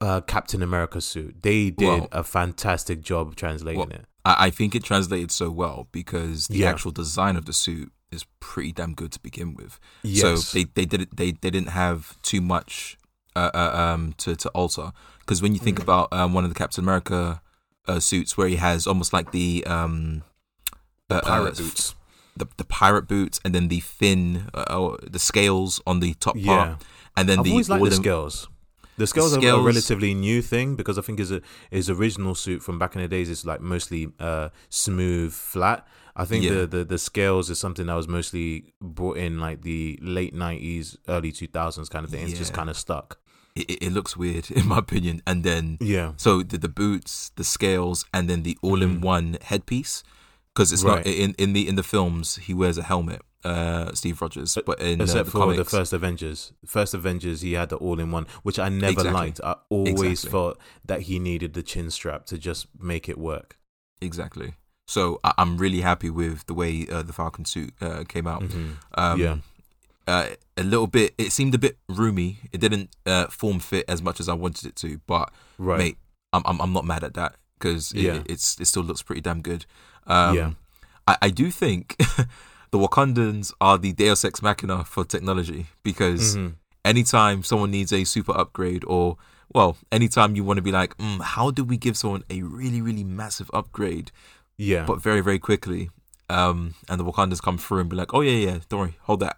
uh, Captain America suit. They did
Well-
a fantastic job translating
Well,
it.
I, I think it translated so well because the
Yeah.
actual design of the suit is pretty damn good to begin with.
Yes.
So they they didn't they they didn't have too much uh, uh, um, to to alter because when you think
Mm.
about um, one of the Captain America uh, suits where he has almost like the um, uh,
Pirate
uh,
boots.
the the pirate boots, and then the fin, uh, oh, the scales on the top
Yeah.
part, and then
I've
the
always liked
all
the scales. The scales, are a relatively new thing because I think his his original suit from back in the days is like mostly uh, smooth, flat. I think
Yeah.
the, the the scales is something that was mostly brought in like the late nineties, early two thousands kind of thing. It's just kind of stuck.
It, it- looks weird in my opinion, and then
Yeah,
so the the boots, the scales, and then the all in one headpiece because it's not
Mm-hmm.
In in the in the films he wears a helmet, uh, Steve Rogers, but in uh, the
for
comics,
the first Avengers. First Avengers, he had the all in one, which I never
Exactly.
liked. I always
Exactly.
thought that he needed the chin strap to just make it work.
exactly. So I, I'm really happy with the way uh, the Falcon suit uh, came out.
Mhm.
Um,
Yeah.
uh, a little bit. It seemed a bit roomy. It didn't uh, form fit as much as I wanted it to, but
Right.
mate, I'm I'm, I'm not mad at that because it,
Yeah.
it's it still looks pretty damn good. Um,
Yeah.
I, I do think the Wakandans are the Deus Ex Machina for technology because
Mhm.
anytime someone needs a super upgrade or well, anytime you want to be like, mm, how do we give someone a really really massive upgrade
Yeah.
but very very quickly um and the wakandans come through and be like oh yeah yeah don't worry hold that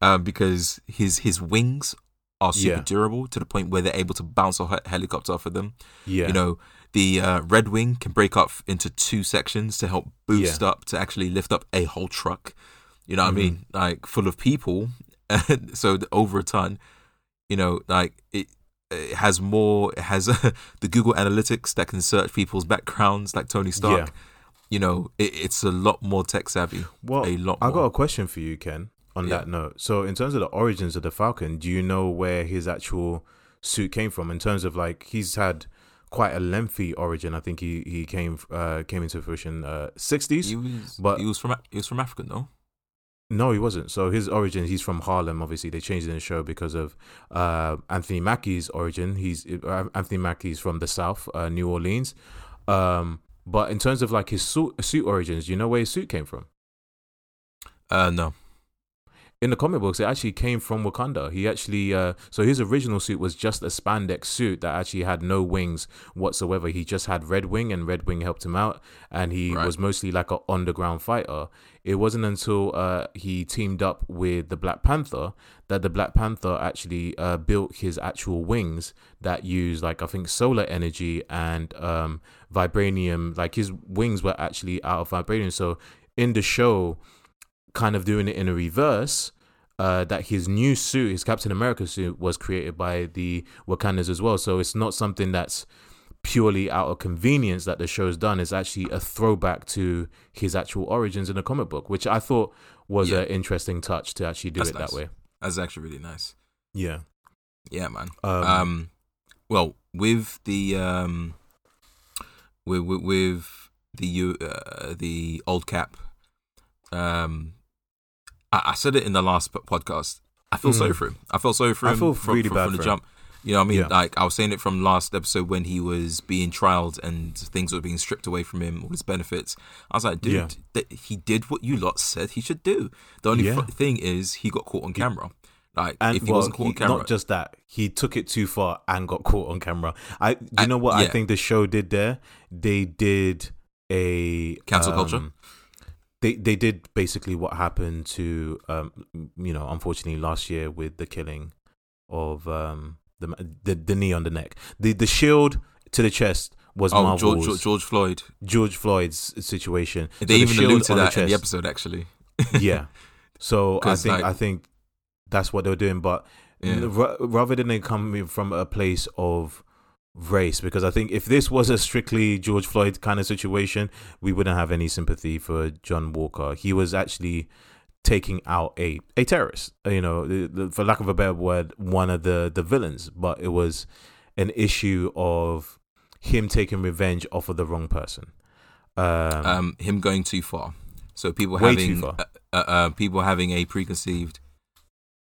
um because his his wings are super
Yeah.
durable to the point where they're able to bounce a helicopter off of them
yeah.
you know the uh, red wing can break up into two sections to help boost up to actually lift up a whole truck you know what
Mhm.
i mean like full of people so over a ton you know like it it has more it has the google analytics that can search people's backgrounds like tony stark
Yeah.
You know, it, it's a lot more tech savvy.
Well,
a lot
I got a question for you, Ken. On
Yeah.
that note, so in terms of the origins of the Falcon, do you know where his actual suit came from? In terms of like, he's had quite a lengthy origin. I think he he came uh came into fruition uh sixties.
Was,
but-
he was from he was from Africa, no?
No, he wasn't. So his origin, he's from Harlem. Obviously, they changed it in the show because of uh, Anthony Mackie's origin. He's uh, Anthony Mackie's from the South, uh, New Orleans. Um, but in terms of like his suit, suit origins, you know where his suit came from?
Uh, no.
In the comic books, it actually came from Wakanda. He actually, uh, so his original suit was just a spandex suit that actually had no wings whatsoever. He just had Red Wing, and Red Wing helped him out, and he
Right.
was mostly like an underground fighter. It wasn't until uh, he teamed up with the Black Panther that the Black Panther actually uh, built his actual wings that used like I think solar energy and um, vibranium. Like his wings were actually out of vibranium. So in the show, kind of doing it in a reverse. Uh, that his new suit, his Captain America suit, was created by the Wakandans as well. So it's not something that's purely out of convenience that the show's done. It's actually a throwback to his actual origins in the comic book, which I thought was
Yeah.
an interesting touch to actually do
That's
it
nice.
that way.
That's actually really nice.
Yeah.
Yeah, man.
Um,
Um, well, with the um, with with, with the U- uh, the old cap, um, I, I said it in the last podcast. I feel sorry
Mhm.
for him. I felt sorry for him.
I feel
from,
really
from,
bad
from the
for him.
You know what I mean?
Yeah.
Like I was saying it from last episode when he was being trialed and things were being stripped away from him, all his benefits. I was like, dude,
Yeah.
th- he did what you lot said he should do. The only
Yeah.
thing is he got caught on camera. Like
And
if he
well,
wasn't caught on camera,
not just that, he took it too far and got caught on camera. I, you
I-
know what I think the show did there? They did a
Cancel culture?
They they did basically what happened to um you know unfortunately last year with the killing of um the the, the knee on the neck the the shield to the chest was
oh
Marvel's
George,
George,
Floyd George
Floyd's situation.
They
So
even
shield
allude to that in the episode, actually.
yeah. So I think
like-
I think that's what they were doing, but
Yeah.
ra- rather than it coming from a place of race, because I think if this was a strictly George Floyd kind of situation, we wouldn't have any sympathy for John Walker. He was actually taking out a a terrorist, you know, for lack of a better word, one of the the villains, but it was an issue of him taking revenge off of the wrong person. Um,
Um, him going too far. So people having
far.
Uh, uh, people having a preconceived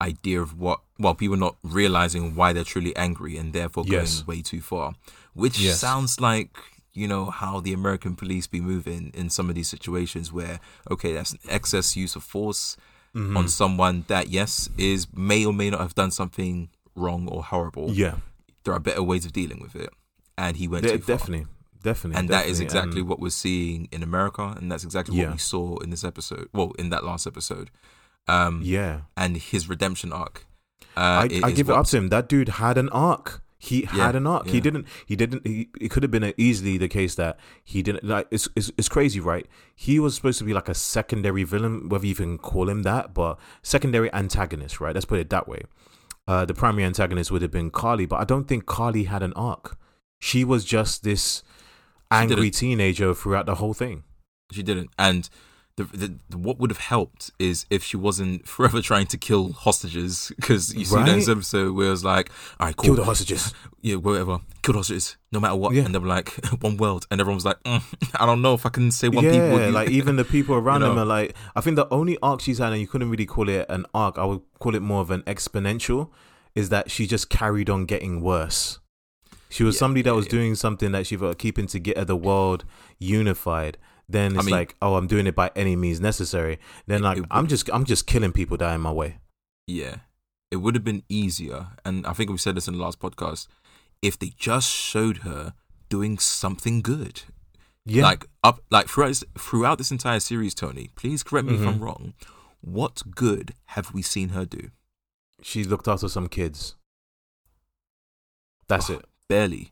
idea of what well people not realizing why they're truly angry and therefore
Yes.
going way too far which
Yes.
sounds like you know how the american police be moving in some of these situations where okay that's an excess use of force
mhm.
on someone that yes is may or may not have done something wrong or horrible.
Yeah,
There are better ways of dealing with it, and he went
De-
too far.
definitely, definitely,
And that is exactly
And-
what we're seeing in America, and that's exactly
Yeah.
what we saw in this episode. Well, in that last episode, um,
yeah.
and his redemption arc. Uh,
I, I give it up to him. That dude had an arc. He
Yeah,
had an arc. He didn't. He didn't. He, it could have been easily the case that he didn't. Like it's, it's it's crazy, right? He was supposed to be like a secondary villain, whether you can call him that, but secondary antagonist, right? Let's put it that way. Uh, the primary antagonist would have been Karli, but I don't think Karli had an arc. She was just this angry teenager throughout the whole thing.
She didn't. And the, the, what would have helped is if she wasn't forever trying to kill hostages. Because you see that in this episode where it was like, all right, cool.
Kill the hostages.
Yeah, whatever. Kill the hostages, no matter what.
Yeah.
And they were like, one world. And everyone was like, mm, I don't know if I can say one
yeah,
people.
like even the people around
You
them are like. I think the only arc she's had, and you couldn't really call it an arc. I would call it more of an exponential. Is that she just carried on getting worse. She was
Yeah,
somebody that was doing something that she was keeping together the world unified. Then it's
mean-
like, oh, I'm doing it by any means necessary. Then
It-
like,
it
I'm just, I'm just killing people that are in my way.
Yeah. It would have been easier, and I think we said this in the last podcast, if they just showed her doing something good.
Yeah,
Like up like throughout this, throughout this entire series, Tony, please correct me if I'm
Mhm.
wrong. What good have we seen her do?
she looked after some kids. That's
Oh,
it.
Barely.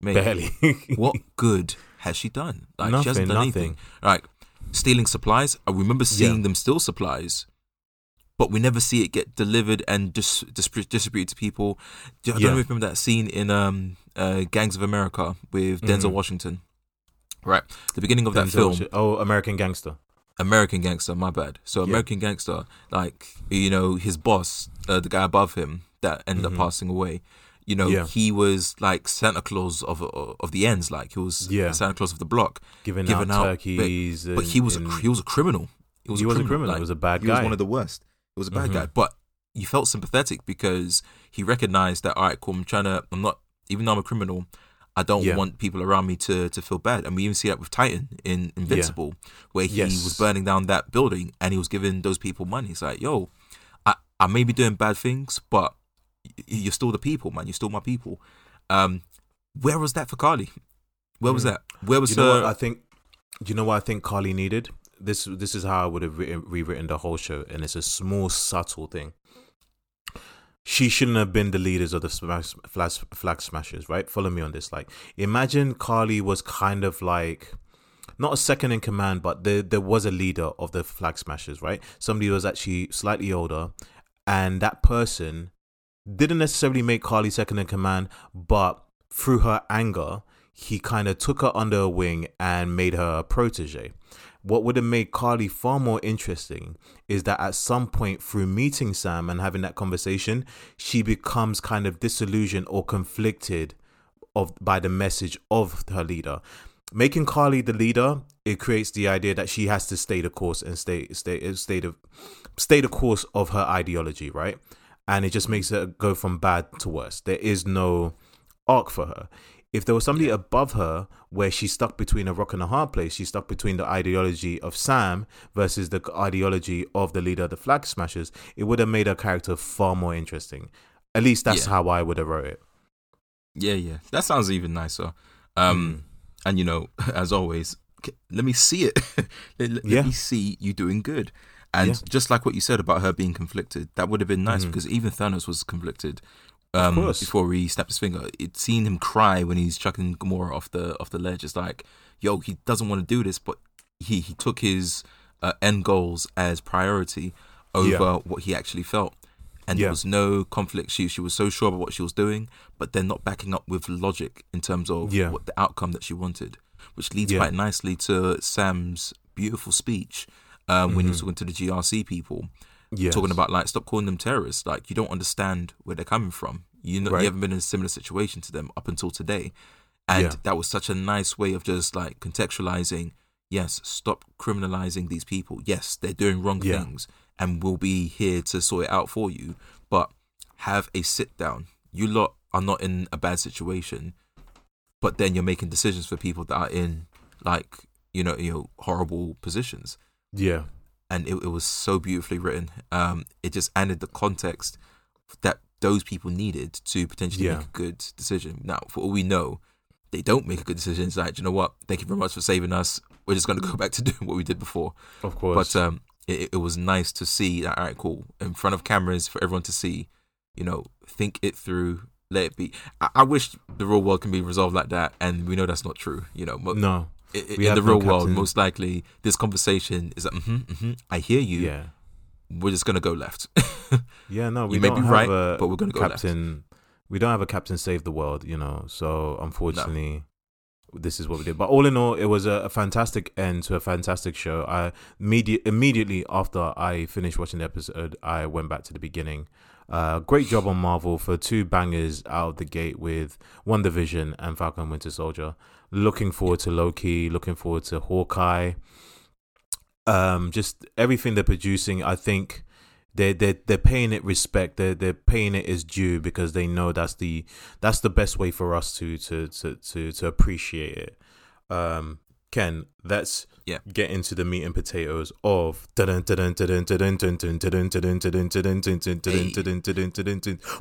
Mate,
Barely.
what good has she done? Like she
Nothing,
hasn't done
nothing.
anything. Like stealing supplies. I remember seeing them steal supplies, but we never see it get delivered and dis- dis- distributed to people. I don't
Yeah.
know if you remember that scene in um, uh, Gangs of America with Denzel
Mhm.
Washington. Right, the beginning of that film,
Washi- Oh, American Gangster.
American Gangster. My bad. So
Yeah.
American Gangster, like you know, his boss, uh, the guy above him that ended
Mhm.
up passing away. You know,
Yeah.
he was like Santa Claus of of the ends. Like he was
Yeah.
Santa Claus of the block.
Giving,
Giving
out
out-
turkeys.
But he was a,
and-
cr- he was a criminal. He was
he
a
was a
criminal.
criminal.
Like,
he was a bad guy.
he was one of the worst. He was a bad
Mhm.
guy. But you felt sympathetic because he recognized that. All right, cool. I'm trying to. I'm not. Even though I'm a criminal, I don't
Yeah.
want people around me to to feel bad. And we even see that with Titan in Invincible, where he
Yes.
was burning down that building and he was giving those people money. It's like, yo, I I may be doing bad things, but you're still the people, man. You're still my people. Um, where was that for Karli? Where was
Mm.
that? Where was
you know
her?
what I think? You know what I think Karli needed? This this is how I would have written, rewritten the whole show, and it's a small, subtle thing. She shouldn't have been the leaders of the smash, flag, flag smashers, right? Follow me on this. Like, imagine Karli was kind of like not a second in command, but there there was a leader of the flag smashers, right? Somebody who was actually slightly older, and that person didn't necessarily make Karli second in command, but through her anger, he kind of took her under a wing and made her a protege. What would have made Karli far more interesting is that at some point through meeting Sam and having that conversation, she becomes kind of disillusioned or conflicted of by the message of her leader. Making Karli the leader, it creates the idea that she has to stay the course and stay stay stay the stay the course of her ideology, right? And it just makes her go from bad to worse. There is no arc for her. If there was somebody above her where she's stuck between a rock and a hard place, she's stuck between the ideology of Sam versus the ideology of the leader of the Flag Smashers, it would have made her character far more interesting. At least that's
Yeah.
how I would have wrote it.
Yeah, yeah. That sounds even nicer. Um, and you know, as always, let me see it. let, let- let
Yeah.
me see you doing good. And
Yeah.
just like what you said about her being conflicted, that would have been nice
Mhm.
because even Thanos was conflicted. Um, before he snapped his finger, it seen him cry when he's chucking Gamora off the off the ledge. It's like, yo, he doesn't want to do this, but he he took his uh, end goals as priority over
Yeah.
what he actually felt. And
Yeah.
there was no conflict. She she was so sure about what she was doing, but then not backing up with logic in terms of
Yeah.
what the outcome that she wanted, which leads quite nicely to Sam's beautiful speech um, when he was
Mhm.
talking to the GRC people,
Yes.
talking about like stop calling them terrorists. Like you don't understand where they're coming from. You know,
Right.
you haven't been in a similar situation to them up until today, and
Yeah.
that was such a nice way of just like contextualizing. Yes, stop criminalizing these people. Yes, they're doing wrong
Yeah.
things, and we'll be here to sort it out for you. But have a sit down. You lot are not in a bad situation, but then you're making decisions for people that are in like you know you know horrible positions
Yeah.
and it, it was so beautifully written. Um, it just added the context that those people needed to potentially
Yeah.
make a good decision. Now, for all we know, they don't make a good decision. It's like, you know what? Thank you very much for saving us. We're just going to go back to doing what we did before.
Of course.
But um, it, it was nice to see that. All right, cool. In front of cameras for everyone to see. You know, think it through. Let it be. I, I wish the real world can be resolved like that, and we know that's not true. You know,
no.
In
have
the
no
real world,
captain.
most likely this conversation is like, mm-hmm, mm-hmm, I hear you.
Yeah.
We're just gonna go left.
Yeah, no, we
you may
don't
be
have
right,
a
but we're gonna go left.
captain. We don't have a captain save the world, you know. So unfortunately, this is what we did. But all in all, it was a, a fantastic end to a fantastic show. I immediate, immediately after I finished watching the episode, I went back to the beginning. Uh, great job on Marvel for two bangers out of the gate with WandaVision and Falcon Winter Soldier. Looking forward to Loki. Looking forward to Hawkeye. Um, just everything they're producing, I think they they they're paying it respect. They're they're paying it its due because they know that's the that's the best way for us to to to to, to appreciate it. Um, Ken, let's
Yeah.
get into the meat and potatoes of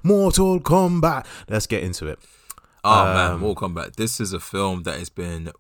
Mortal Kombat. Let's get into it.
Oh man,
Um,
Mortal Kombat. This is a film that has been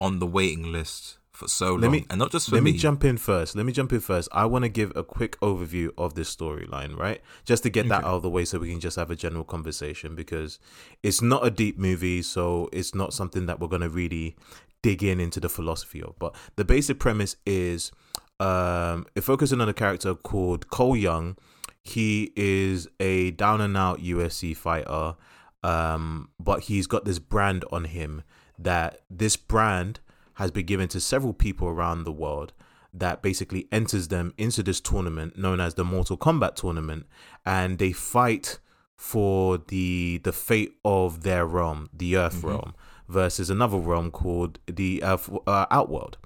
on the waiting list for so
Let
long,
me-
and not just for
Let
me.
me jump in first. Let me jump in first. I want to give a quick overview of this storyline, right? Just to get that out of the way so we can just have a general conversation because it's not a deep movie, so it's not something that we're going to really dig in into the philosophy of. But the basic premise is um, it focuses on a character called Cole Young. He is a down and out UFC fighter, um, but he's got this brand on him that this brand has been given to several people around the world that basically enters them into this tournament known as the Mortal Kombat tournament and they fight for the the fate of their realm, the Earth
Mhm.
realm, versus another realm called the uh, uh, Outworld.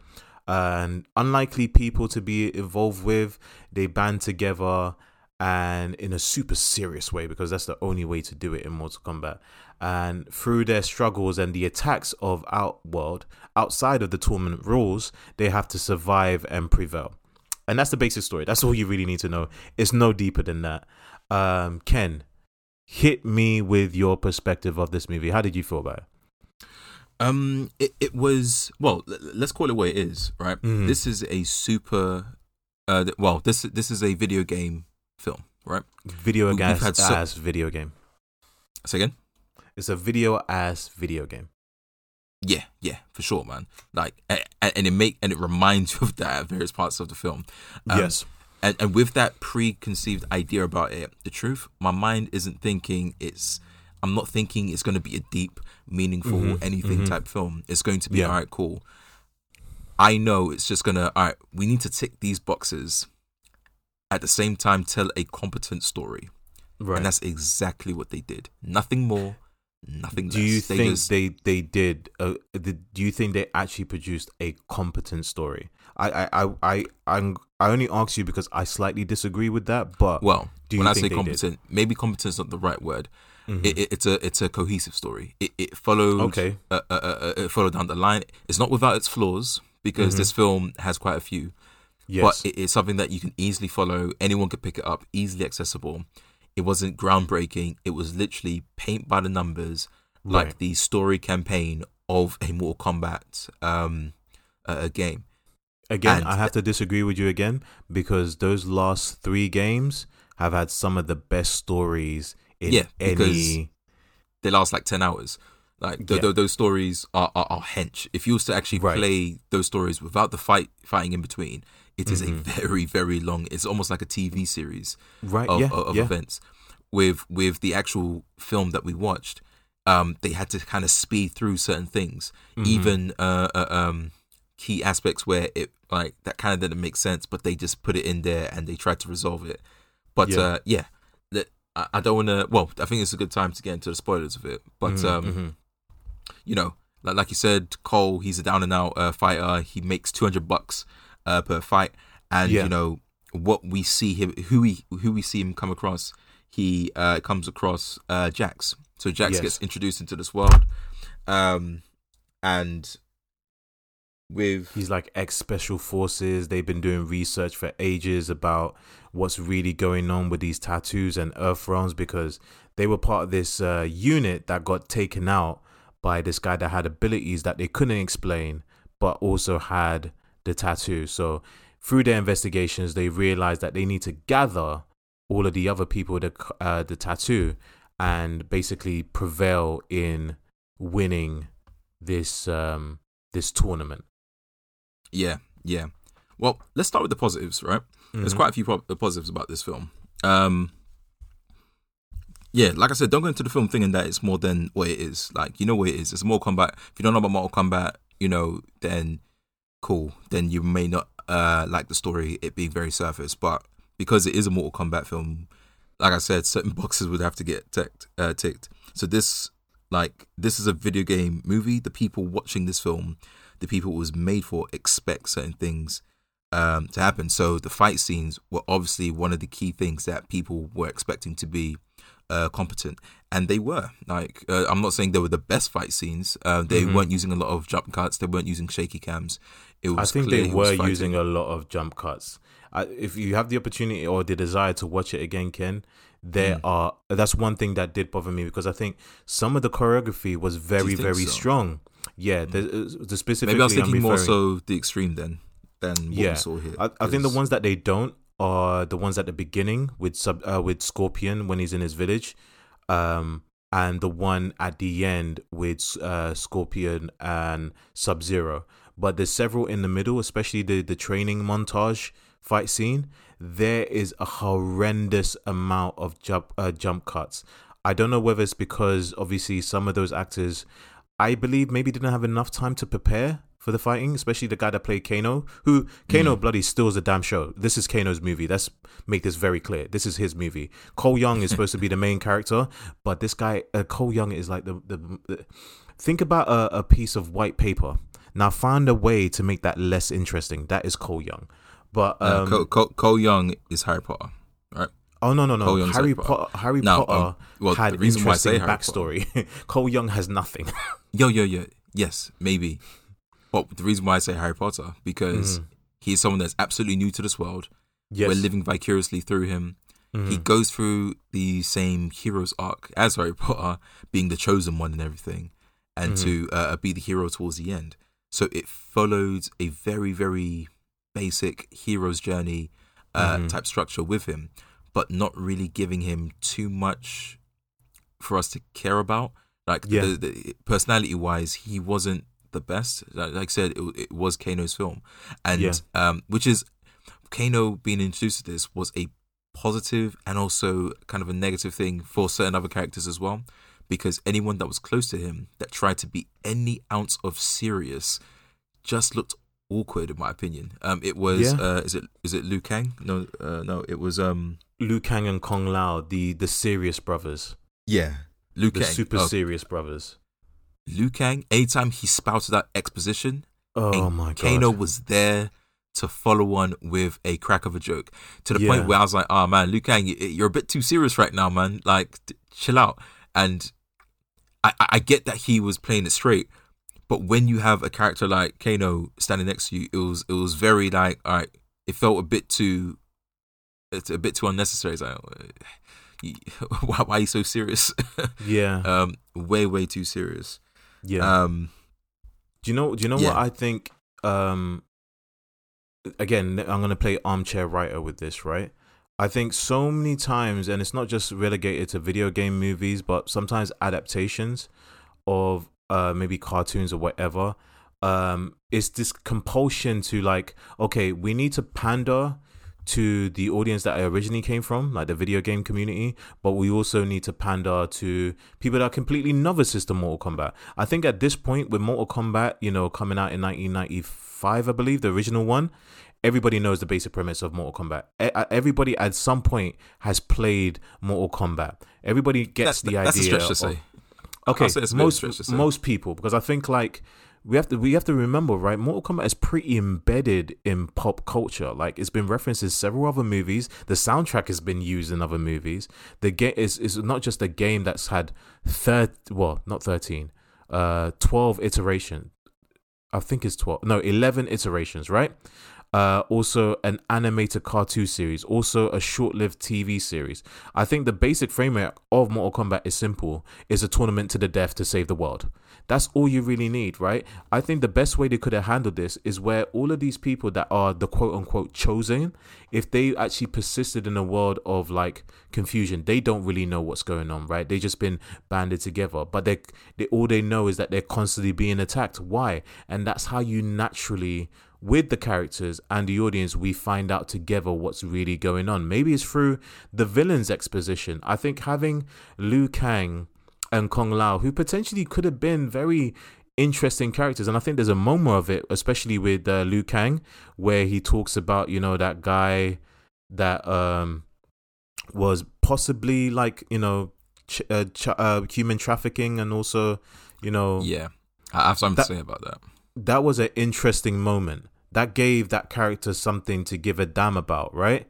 And unlikely people to be involved with, they band together and in a super serious way because that's the only way to do it in Mortal Kombat. And through their struggles and the attacks of Outworld, outside of the tournament rules, they have to survive and prevail. And that's the basic story. That's all you really need to know. It's no deeper than that. Um, Ken, hit me with your perspective of this movie. How did you feel about it?
Um, it, it was well. Let's call it what it is, right?
Mhm.
This is a super. Uh, well, this this is a video game film, right?
Video
We- had so-
ass video game.
Say again.
It's a video ass video game.
Yeah, yeah, for sure, man. Like, and, and it make and it reminds you of that at various parts of the film. Um,
yes.
and and with that preconceived idea about it, the truth, my mind isn't thinking it's. I'm not thinking it's going to be a deep, meaningful,
Mhm,
anything
mhm.
type film. It's going to be
Yeah.
all right, cool. I know it's just gonna. All right, we need to tick these boxes. At the same time, tell a competent story,
Right.
and that's exactly what they did. Nothing more, nothing
do
less.
you
They
think
just-
they they did? Uh, did do you think they actually produced a competent story? I I I I I'm, I only ask you because I slightly disagree with that. But
well,
do you
when I say competent, maybe competent's not the right word.
Mhm.
It, it, it's a it's a cohesive story. It it followed
okay,
uh, uh, uh, it followed down the line. It's not without its flaws because
Mhm.
this film has quite a few,
yes,
but it's something that you can easily follow. Anyone could pick it up, easily accessible. It wasn't groundbreaking. It was literally paint by the numbers, like
Right.
the story campaign of a Mortal Kombat um, uh, game.
again,
and-
I have to disagree with you again because those last three games have had some of the best stories in
Yeah, because
any.
They last like ten hours. Like th-
Yeah.
th- those stories are, are are hench. If you was to actually
Right.
play those stories without the fight fighting in between, it is
Mhm.
a very very long. It's almost like a TV series.
Right?
of,
yeah,
of, of
yeah.
events. With with the actual film that we watched, um, they had to kind of speed through certain things,
Mhm.
even uh, uh, um, key aspects where it like that kind of didn't make sense, but they just put it in there and they tried to resolve it. But
Yeah.
uh, yeah, that I, I don't want to. Well, I think it's a good time to get into the spoilers of it. But
Mhm,
um,
mhm.
you know, like, like you said, Cole, he's a down and out uh, fighter. He makes two hundred bucks uh, per fight, and
Yeah.
you know what we see him, who we who we see him come across. He uh, comes across uh, Jax. So Jax
Yes.
gets introduced into this world, um, and with
He's like ex special forces. They've been doing research for ages about what's really going on with these tattoos and earth realms because they were part of this uh, unit that got taken out by this guy that had abilities that they couldn't explain, but also had the tattoo. So through their investigations, they realized that they need to gather all of the other people with the, uh, the tattoo and basically prevail in winning this um, this tournament.
Yeah, yeah. Well, let's start with the positives, right? Mm-hmm. There's quite a few po- positives about this film. Um, yeah, like I said, don't go into the film thinking that it's more than what it is. Like, you know what it is. It's Mortal Kombat. If you don't know about Mortal Kombat, you know, then cool. Then you may not uh, like the story, it being very surface. But because it is a Mortal Kombat film, like I said, certain boxes would have to get ticked. Uh, ticked. So this, like, this is a video game movie. The people watching this film, the people it was made for, expect certain things um, to happen. So the fight scenes were obviously one of the key things that people were expecting to be uh, competent, and they were. Like, uh, I'm not saying they were the best fight scenes. Uh, they mm-hmm. weren't using a lot of jump cuts. They weren't using shaky cams.
It was. I think they were using a lot of jump cuts. if you have the opportunity or the desire to watch it again, Ken, there mm. are. That's one thing that did bother me because I think some of the choreography was very, very so? strong. Yeah, the, mm. the specifically.
Maybe I was thinking more so the extreme then than what yeah. we saw here.
I, I think the ones that they don't are the ones at the beginning with sub uh, with Scorpion when he's in his village, um, and the one at the end with uh, Scorpion and Sub Zero. But there's several in the middle, especially the the training montage fight scene. There is a horrendous amount of jump uh, jump cuts. I don't know whether it's because obviously some of those actors, I believe, maybe didn't have enough time to prepare for the fighting, especially the guy that played Kano, who Kano mm. bloody steals the damn show. This is Kano's movie. Let's make this very clear. This is his movie. Cole Young is supposed to be the main character, but this guy, uh, Cole Young, is like the, the, the think about a, a, piece of white paper. Now find a way to make that less interesting. That is Cole Young, but um,
uh, Cole, Cole, Cole, Young is Harry Potter, right?
Oh no no no! Harry, Harry Potter. Harry now, Potter um, well, had the reason interesting why I say backstory. Cole Young has nothing.
yo yo yo. Yes, maybe but the reason why I say Harry Potter because mm. he's someone that's absolutely new to this world. Yes. We're living vicariously through him. Mm. He goes through the same hero's arc as Harry Potter, being the chosen one and everything, and mm. to uh, be the hero towards the end. So it followed a very, very basic hero's journey uh, mm. type structure with him, but not really giving him too much for us to care about. Like yeah. the, the personality wise, he wasn't the best. Like I said, it, it was Kano's film, and yeah. um, which is Kano being introduced to this was a positive and also kind of a negative thing for certain other characters as well, because anyone that was close to him that tried to be any ounce of serious just looked awkward in my opinion. Um, it was yeah. uh, is it is it Liu Kang? No, uh, no, it was um
Liu Kang and Kung Lao, the the serious brothers.
Yeah,
Liu the Kang, super oh. serious brothers.
Liu Kang, anytime he spouted that exposition,
oh my god,
Kano was there to follow on with a crack of a joke to the yeah. point where I was like, "Oh man, Liu Kang, you're a bit too serious right now, man. Like, chill out." And I, I get that he was playing it straight, but when you have a character like Kano standing next to you, it was it was very like, all right, it felt a bit too, it's a bit too unnecessary. It's like, why, why are you so serious?
yeah,
um, way way too serious.
Yeah. Um, do you know? Do you know yeah. what I think? Um, again, I'm gonna play armchair writer with this, right? I think so many times, and it's not just relegated to video game movies, but sometimes adaptations of uh, maybe cartoons or whatever. Um, it's this compulsion to like, okay, we need to pander to the audience that I originally came from, like the video game community, but we also need to pander to people that are completely novices to Mortal Kombat. I think at this point, with Mortal Kombat, you know, coming out in 1995, I believe, the original one, everybody knows the basic premise of Mortal Kombat. Uh, everybody at some point has played Mortal Kombat. Everybody gets that's, the
that's
idea.
That's a stretch to of, say.
Okay, most most people because I think like we have to we have to remember, right? Mortal Kombat is pretty embedded in pop culture. Like it's been referenced in several other movies. The soundtrack has been used in other movies. The game is is not just a game that's had third well, not thirteen, uh, twelve iteration. I think it's twelve. No, eleven iterations, right? uh, also an animated cartoon series, also a short-lived TV series. I think the basic framework of Mortal Kombat is simple: is a tournament to the death to save the world. That's all you really need, right? I think the best way they could have handled this is where all of these people that are the quote unquote chosen, if they actually persisted in a world of like confusion, they don't really know what's going on, right? They just been banded together, but they, they all they know is that they're constantly being attacked. Why? And that's how you naturally with the characters and the audience, we find out together what's really going on. Maybe it's through the villain's exposition. I think having Liu Kang and Kung Lao, who potentially could have been very interesting characters. And I think there's a moment of it, especially with uh, Liu Kang, where he talks about, you know, that guy that um was possibly like, you know, ch- uh, ch- uh, human trafficking and also, you know.
Yeah. I have something that, to say about that.
That was an interesting moment. That gave that character something to give a damn about, right?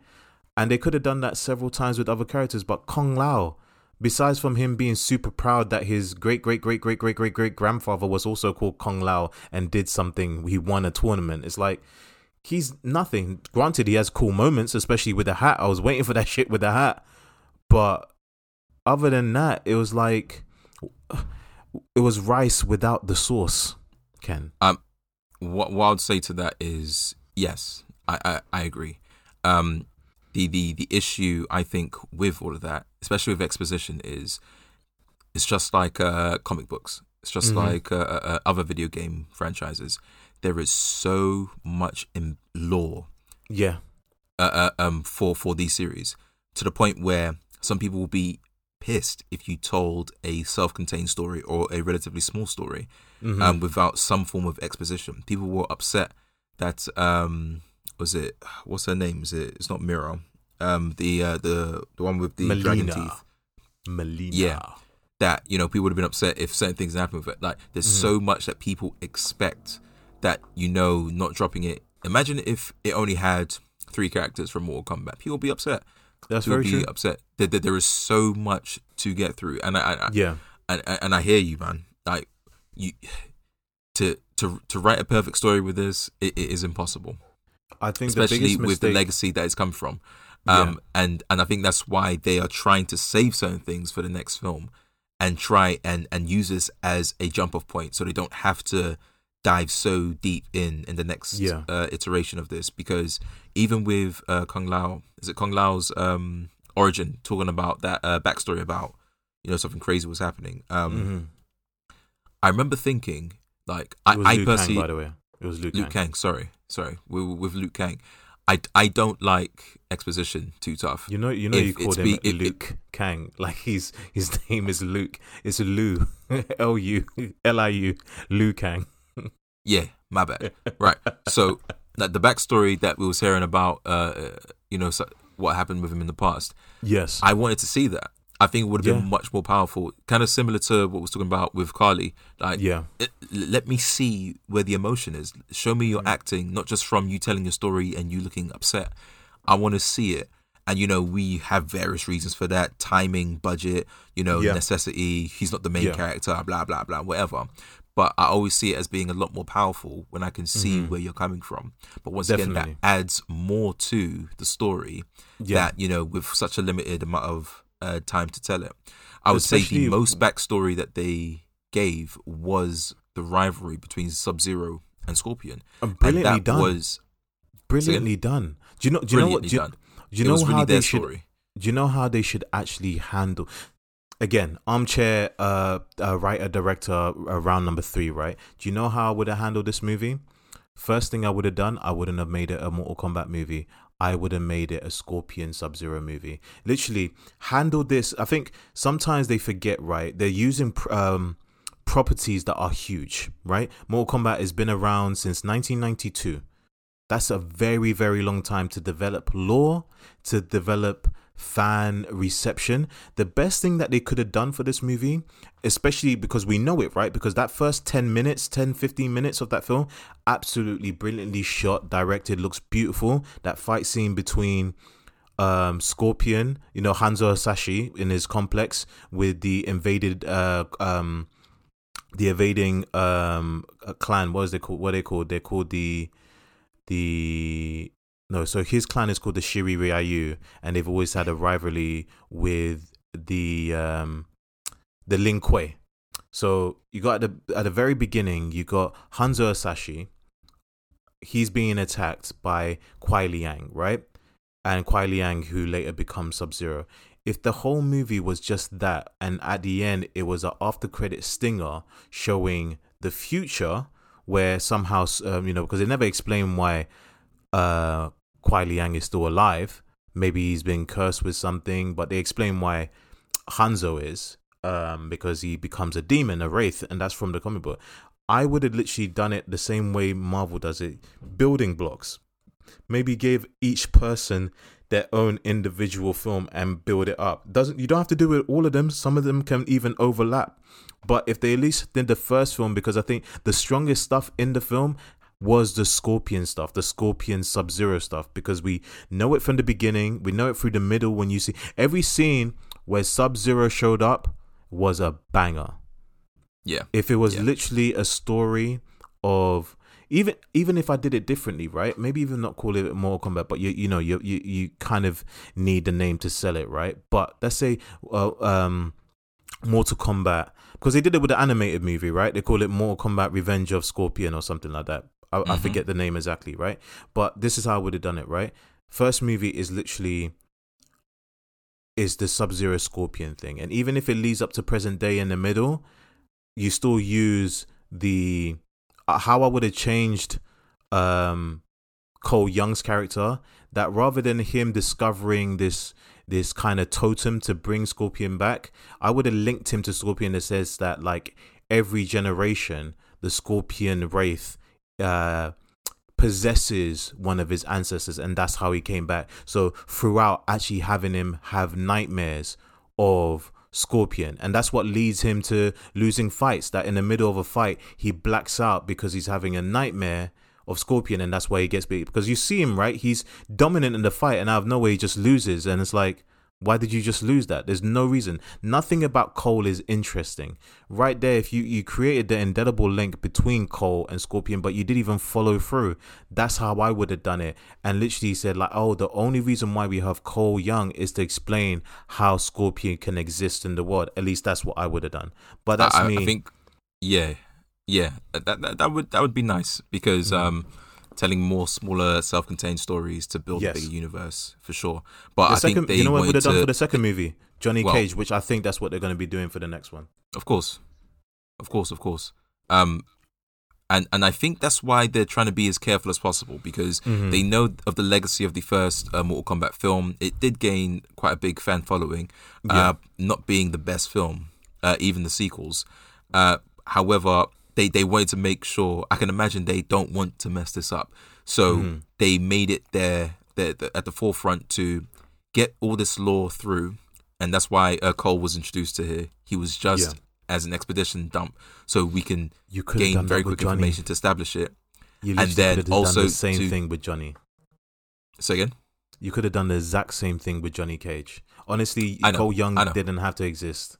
And they could have done that several times with other characters, but Kung Lao, besides from him being super proud that his great great great great great great great grandfather was also called Kung Lao and did something, he won a tournament. It's like he's nothing. Granted, he has cool moments, especially with the hat. I was waiting for that shit with the hat, but other than that, it was like it was rice without the sauce. Ken,
um, what what I'd say to that is yes, I I, I agree. Um, the the the issue I think with all of that, especially with exposition, is it's just like uh, comic books. It's just mm-hmm. like uh, uh, uh, other video game franchises. There is so much in lore,
yeah,
uh, uh, um, for for these series to the point where some people will be pissed if you told a self-contained story or a relatively small story mm-hmm. um, without some form of exposition. People were upset that um, was it what's her name? Is it? It's not Mira. Um, the uh, the the one with the Mileena. dragon teeth.
Mileena.
Yeah. That you know people would have been upset if certain things happened with it. Like there's mm-hmm. so much that people expect that you know not dropping it. Imagine if it only had three characters from Mortal Kombat. People would be upset.
That's people very be true.
upset. That, that there is so much to get through, and I, I
yeah,
and and I hear you, man. Like you to to to write a perfect story with this, it, it is impossible.
I think
especially
the
with the legacy that it's come from. Um, yeah. and and I think that's why they are trying to save certain things for the next film, and try and and use this as a jump off point, so they don't have to dive so deep in in the next
yeah.
uh, iteration of this. Because even with uh, Kung Lao, is it Kung Lao's um, origin, talking about that uh, backstory about you know something crazy was happening. Um, mm-hmm. I remember thinking like I, I personally,
Kang, by the way, it was Luke,
Luke Kang. Kang sorry, sorry, with, with Luke Kang. I, I don't like exposition too tough.
You know you know if you called him be, Luke it, Kang like he's his name is Luke. It's Lu L U L I U Liu Kang.
yeah, my bad. right. So like the backstory that we was hearing about, uh, you know, so, what happened with him in the past.
Yes,
I wanted to see that. I think it would have been much more powerful. Kind of similar to what we was talking about with Karli. Like,
yeah,
it, let me see where the emotion is. Show me your mm. acting, not just from you telling your story and you looking upset. I want to see it. And you know, we have various reasons for that: timing, budget, you know, yeah. necessity. He's not the main yeah. character, blah blah blah, whatever. But I always see it as being a lot more powerful when I can see mm-hmm. where you're coming from. But once Definitely. again, that adds more to the story. Yeah. That you know, with such a limited amount of uh, time to tell it. I would Especially, say the most backstory that they gave was the rivalry between Sub Zero and Scorpion.
And brilliantly and done. Was brilliantly done. Do you know? Do you know what? Do you, do you know how they should? Story. Do you know how they should actually handle? Again, armchair uh, uh, writer director uh, round number three, right? Do you know how I would have handled this movie? First thing I would have done, I wouldn't have made it a Mortal Kombat movie. I would have made it a Scorpion Sub Zero movie. Literally, handle this. I think sometimes they forget, right? They're using um, properties that are huge, right? Mortal Kombat has been around since 1992. That's a very, very long time to develop lore, to develop fan reception. The best thing that they could have done for this movie, especially because we know it, right? Because that first 10 minutes, 10, 15 minutes of that film, absolutely brilliantly shot, directed, looks beautiful. That fight scene between um Scorpion, you know, Hanzo Hasashi in his complex with the invaded uh um the evading um clan, what is they called what are they called? They're called the the no, so his clan is called the Shirai Ryu, and they've always had a rivalry with the um the Lin Kuei. So you got at the at the very beginning, you got Hanzo Hasashi. He's being attacked by Kuai Liang, right? And Kuai Liang, who later becomes Sub Zero. If the whole movie was just that, and at the end it was an after credit stinger showing the future, where somehow, um, you know, because they never explain why uh, Kuai Liang is still alive. Maybe he's been cursed with something, but they explain why Hanzo is um, because he becomes a demon, a wraith, and that's from the comic book. I would have literally done it the same way Marvel does it, building blocks. Maybe give each person their own individual film and build it up. Doesn't you don't have to do it all of them. Some of them can even overlap. But if they at least did the first film, because I think the strongest stuff in the film was the Scorpion stuff, the Scorpion Sub Zero stuff, because we know it from the beginning, we know it through the middle when you see every scene where Sub Zero showed up was a banger.
Yeah.
If it was
Yeah.
literally a story of even even if I did it differently, right? Maybe even not call it Mortal Kombat, but you you know you you you kind of need the name to sell it, right? But let's say uh, um Mortal Kombat because they did it with the animated movie, right? They call it Mortal Kombat Revenge of Scorpion or something like that. I, I
Mhm.
forget the name exactly, right? But this is how I would have done it, right? First movie is literally is the Sub Zero Scorpion thing, and even if it leads up to present day in the middle, you still use the uh, how I would have changed um Cole Young's character that rather than him discovering this this kind of totem to bring Scorpion back, I would have linked him to Scorpion that says that like every generation the Scorpion Wraith uh possesses one of his ancestors and that's how he came back. So throughout actually having him have nightmares of Scorpion and that's what leads him to losing fights that in the middle of a fight he blacks out because he's having a nightmare of Scorpion and that's why he gets beat because you see him right he's dominant in the fight and out of nowhere he just loses and it's like why did you just lose that? There's no reason. Nothing about Cole is interesting. Right there if you you created the indelible link between Cole and Scorpion but you didn't even follow through that's how I would have done it. And literally said like oh the only reason why we have Cole Young is to explain how Scorpion can exist in the world. At least that's what I would have done. But that's
I,
me.
I think, yeah, yeah, that, that that would that would be nice because
Mm-hmm.
um, telling more smaller, self-contained stories to build
Yes.
a bigger universe for sure. But
the
I
second
think they
you know what would have done for the second movie Johnny
Well-
Cage which I think that's what they're going to be doing for the next one
of course, of course, of course. Um, and and I think that's why they're trying to be as careful as possible because
Mhm.
they know of the legacy of the first uh, Mortal Kombat film. It did gain quite a big fan following,
Yeah.
uh, not being the best film, uh, even the sequels. Uh, however, they they wanted to make sure. I can imagine they don't want to mess this up, so
Mhm.
they made it there, there, there at the forefront to get all this lore through, and that's why uh, Cole was introduced to here. He was just
Yeah.
as an expedition dump, so we can
you
gain very quick
Johnny
information to establish it.
you
and then also
done the same
to-
thing with Johnny
Say again.
you could have done the exact same thing with Johnny Cage honestly Cole Young didn't have to exist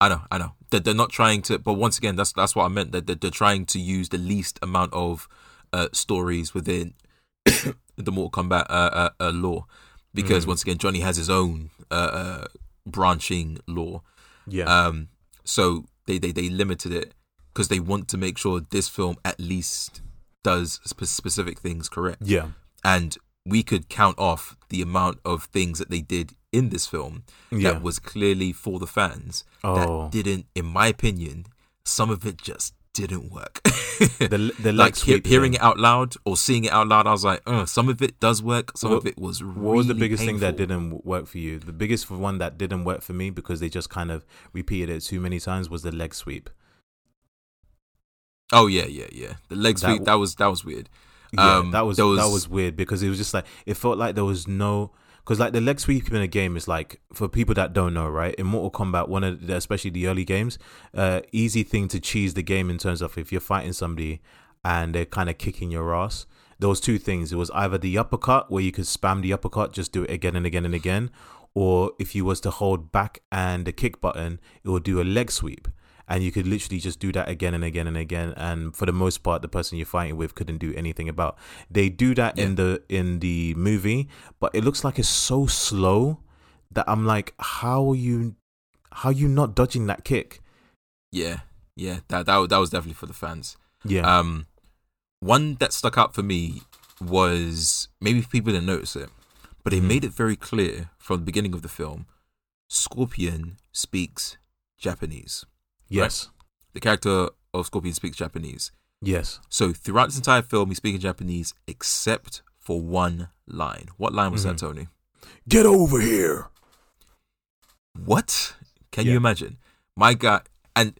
I know, I know. They're, they're not trying to, but once again, that's that's what I meant. That they're, they're trying to use the least amount of uh, stories within the Mortal Kombat uh, uh, uh, lore, because
Mm.
once again, Johnny has his own uh, uh, branching lore.
yeah
Um, so they, they they limited it because they want to make sure this film at least does spe- specific things correct.
yeah
and we could count off the amount of things that they did in this film
yeah
that was clearly for the fans
oh
that didn't in my opinion some of it just didn't work
the the leg
like he-
sweep
hearing
thing.
it out loud or seeing it out loud i was like uh, some of it does work some of
What-
it was really
What was the biggest thing that didn't work for you? The biggest one that didn't work for me because they just kind of repeated it too many times was the leg sweep.
oh yeah yeah yeah the leg
That
sweep that was that was weird
Yeah,
Um,
that was
was-
that was weird because it was just like it felt like there was no because like the leg sweep in a game is like for people that don't know right in Mortal Kombat one of the, especially the early games uh easy thing to cheese the game in terms of if you're fighting somebody and they're kind of kicking your ass. There was two things it was either the uppercut where you could spam the uppercut just do it again and again and again or if you was to hold back and the kick button it would do a leg sweep and you could literally just do that again and again and again and for the most part the person you're fighting with couldn't do anything about they do that in the in the movie but it looks like it's so slow that i'm like how are you how are you not dodging that kick
Yeah, yeah, that that that was definitely for the fans.
yeah
Um, one that stuck out for me was maybe people didn't notice it, but they
Mhm.
made it very clear from the beginning of the film. Scorpion speaks Japanese.
Yes
The character of Scorpion speaks Japanese.
yes
So throughout this entire film, he's speaking Japanese except for one line. What line was that,
Mhm.
Tony?
get over here
What? Can you imagine? My guy, and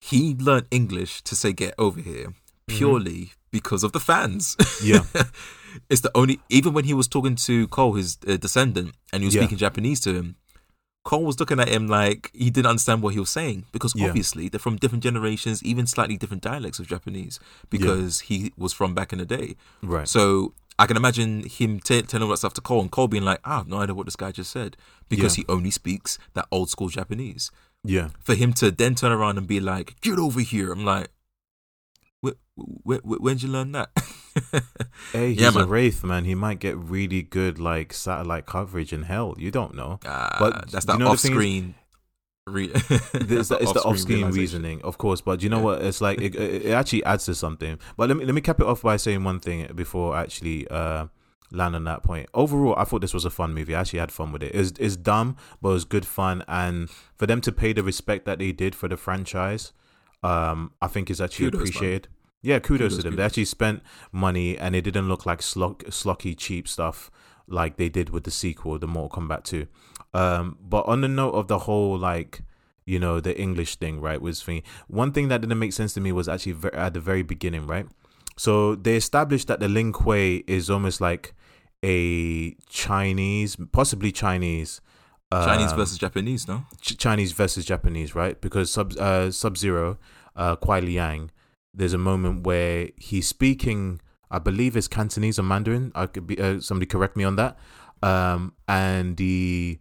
he learned English to say "get over here" purely because of the fans.
Yeah.
it's the only. Even when he was talking to Cole, his uh, descendant, and he was
Yeah.
speaking Japanese to him, Cole was looking at him like he didn't understand what he was saying because
Yeah.
obviously they're from different generations, even slightly different dialects of Japanese because he was from back in the day.
right
So I can imagine him t- telling all that stuff to Cole and Cole being like, I have no idea what this guy just said because
Yeah.
he only speaks that old school Japanese.
yeah
For him to then turn around and be like, get over here. I'm like, where, where, when'd you learn that?
hey he's
Yeah,
a wraith man he might get really good like satellite coverage in hell you don't know
Ah,
But
that's that
you know
off-screen. Re-
it's the, it's the off-screen reasoning, of course. But you know
Yeah.
what? It's like it, it actually adds to something. But let me let me cap it off by saying one thing before I actually uh, land on that point. Overall, I thought this was a fun movie. I actually had fun with it. It's it's dumb, but it was good fun. And for them to pay the respect that they did for the franchise, um, I think is actually
Kudos, man.
Yeah, kudos,
Kudos,
to them. They actually spent money, and it didn't look like slock, slocky, cheap stuff like they did with the sequel, the Mortal Kombat 2. Um, but on the note of the whole, like, you know, the English thing, right, was thing. One thing that didn't make sense to me was actually ve- at the very beginning, right? So they established that the Lin Kuei is almost like a Chinese, possibly Chinese.
Chinese
um,
versus Japanese, no?
Ch- Chinese versus Japanese, right? Because Sub uh, Sub Zero, uh, Kuai Liang, there's a moment where he's speaking, I believe it's Cantonese or Mandarin. I could be uh, somebody correct me on that. Um, and the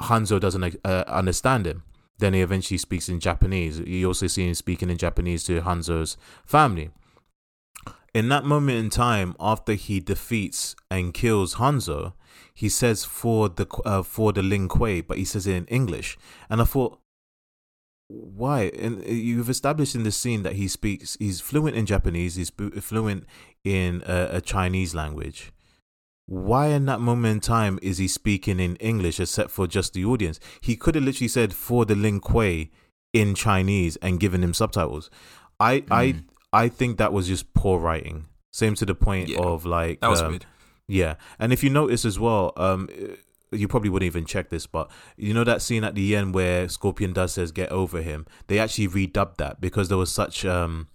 Hanzo doesn't uh, understand him. Then he eventually speaks in Japanese. You also see him speaking in Japanese to Hanzo's family. In that moment in time, after he defeats and kills Hanzo, he says for the uh, for the Lin Kuei, but he says it in English. And I thought, why? And you've established in the scene that he speaks, he's fluent in Japanese, he's fluent in a, a Chinese language. Why in that moment in time is he speaking in English except for just the audience? He could have literally said for the Lin Kuei in Chinese and given him subtitles. I I
Mm.
I think that was just poor writing. Same to the point
Yeah,
of like
That was
um,
weird.
yeah, and if you notice as well, um, you probably wouldn't even check this, but you know that scene at the end where Scorpion does says "get over him." They actually redubbed that because there was such um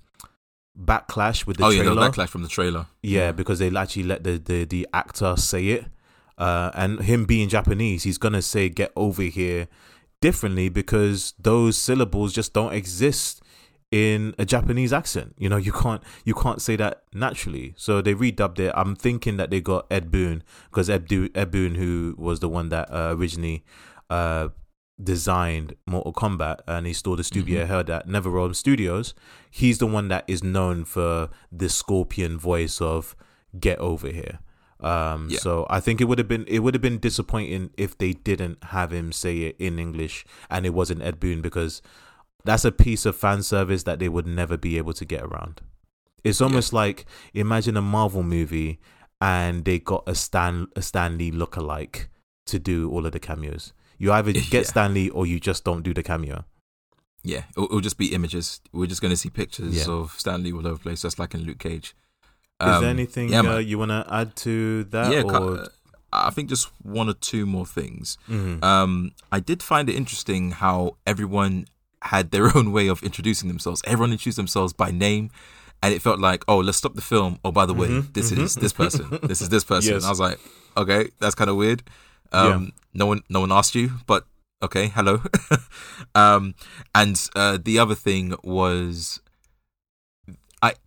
backlash with the
oh, yeah,
trailer.
the backlash from the trailer.
Yeah, because they actually let the the, the actor say it, uh, and him being Japanese, he's gonna say "get over here" differently because those syllables just don't exist in a Japanese accent. You know, you can't you can't say that naturally. So they redubbed it. I'm thinking that they got Ed Boon because Ed, Do- Ed Boon, who was the one that uh, originally uh, designed Mortal Kombat, and he stole the studio
Mhm.
held at NetherRealm Studios. He's the one that is known for the Scorpion voice of "Get over here." Um,
Yeah.
So I think it would have been it would have been disappointing if they didn't have him say it in English and it wasn't Ed Boon because that's a piece of fan service that they would never be able to get around. It's almost like imagine a Marvel movie and they got a Stan a Stan Lee lookalike to do all of the cameos. You either get
Yeah.
Stan Lee or you just don't do the cameo.
Yeah, it'll, it'll just be images. We're just going to see pictures
Yeah.
of Stan Lee all over the place, just like in Luke Cage.
Is
Um,
there anything
yeah,
uh, you want to add to that?
yeah,
or...
I think just one or two more things.
Mhm.
Um, I did find it interesting how everyone had their own way of introducing themselves. Everyone introduced themselves by name, and it felt like, oh, let's stop the film. Oh, by the way,
Mhm,
this
mhm.
is this person. this is this person.
Yes.
I was like, okay, that's kind of weird. Um, No one, no one asked you, but okay, hello. um, and uh, the other thing was,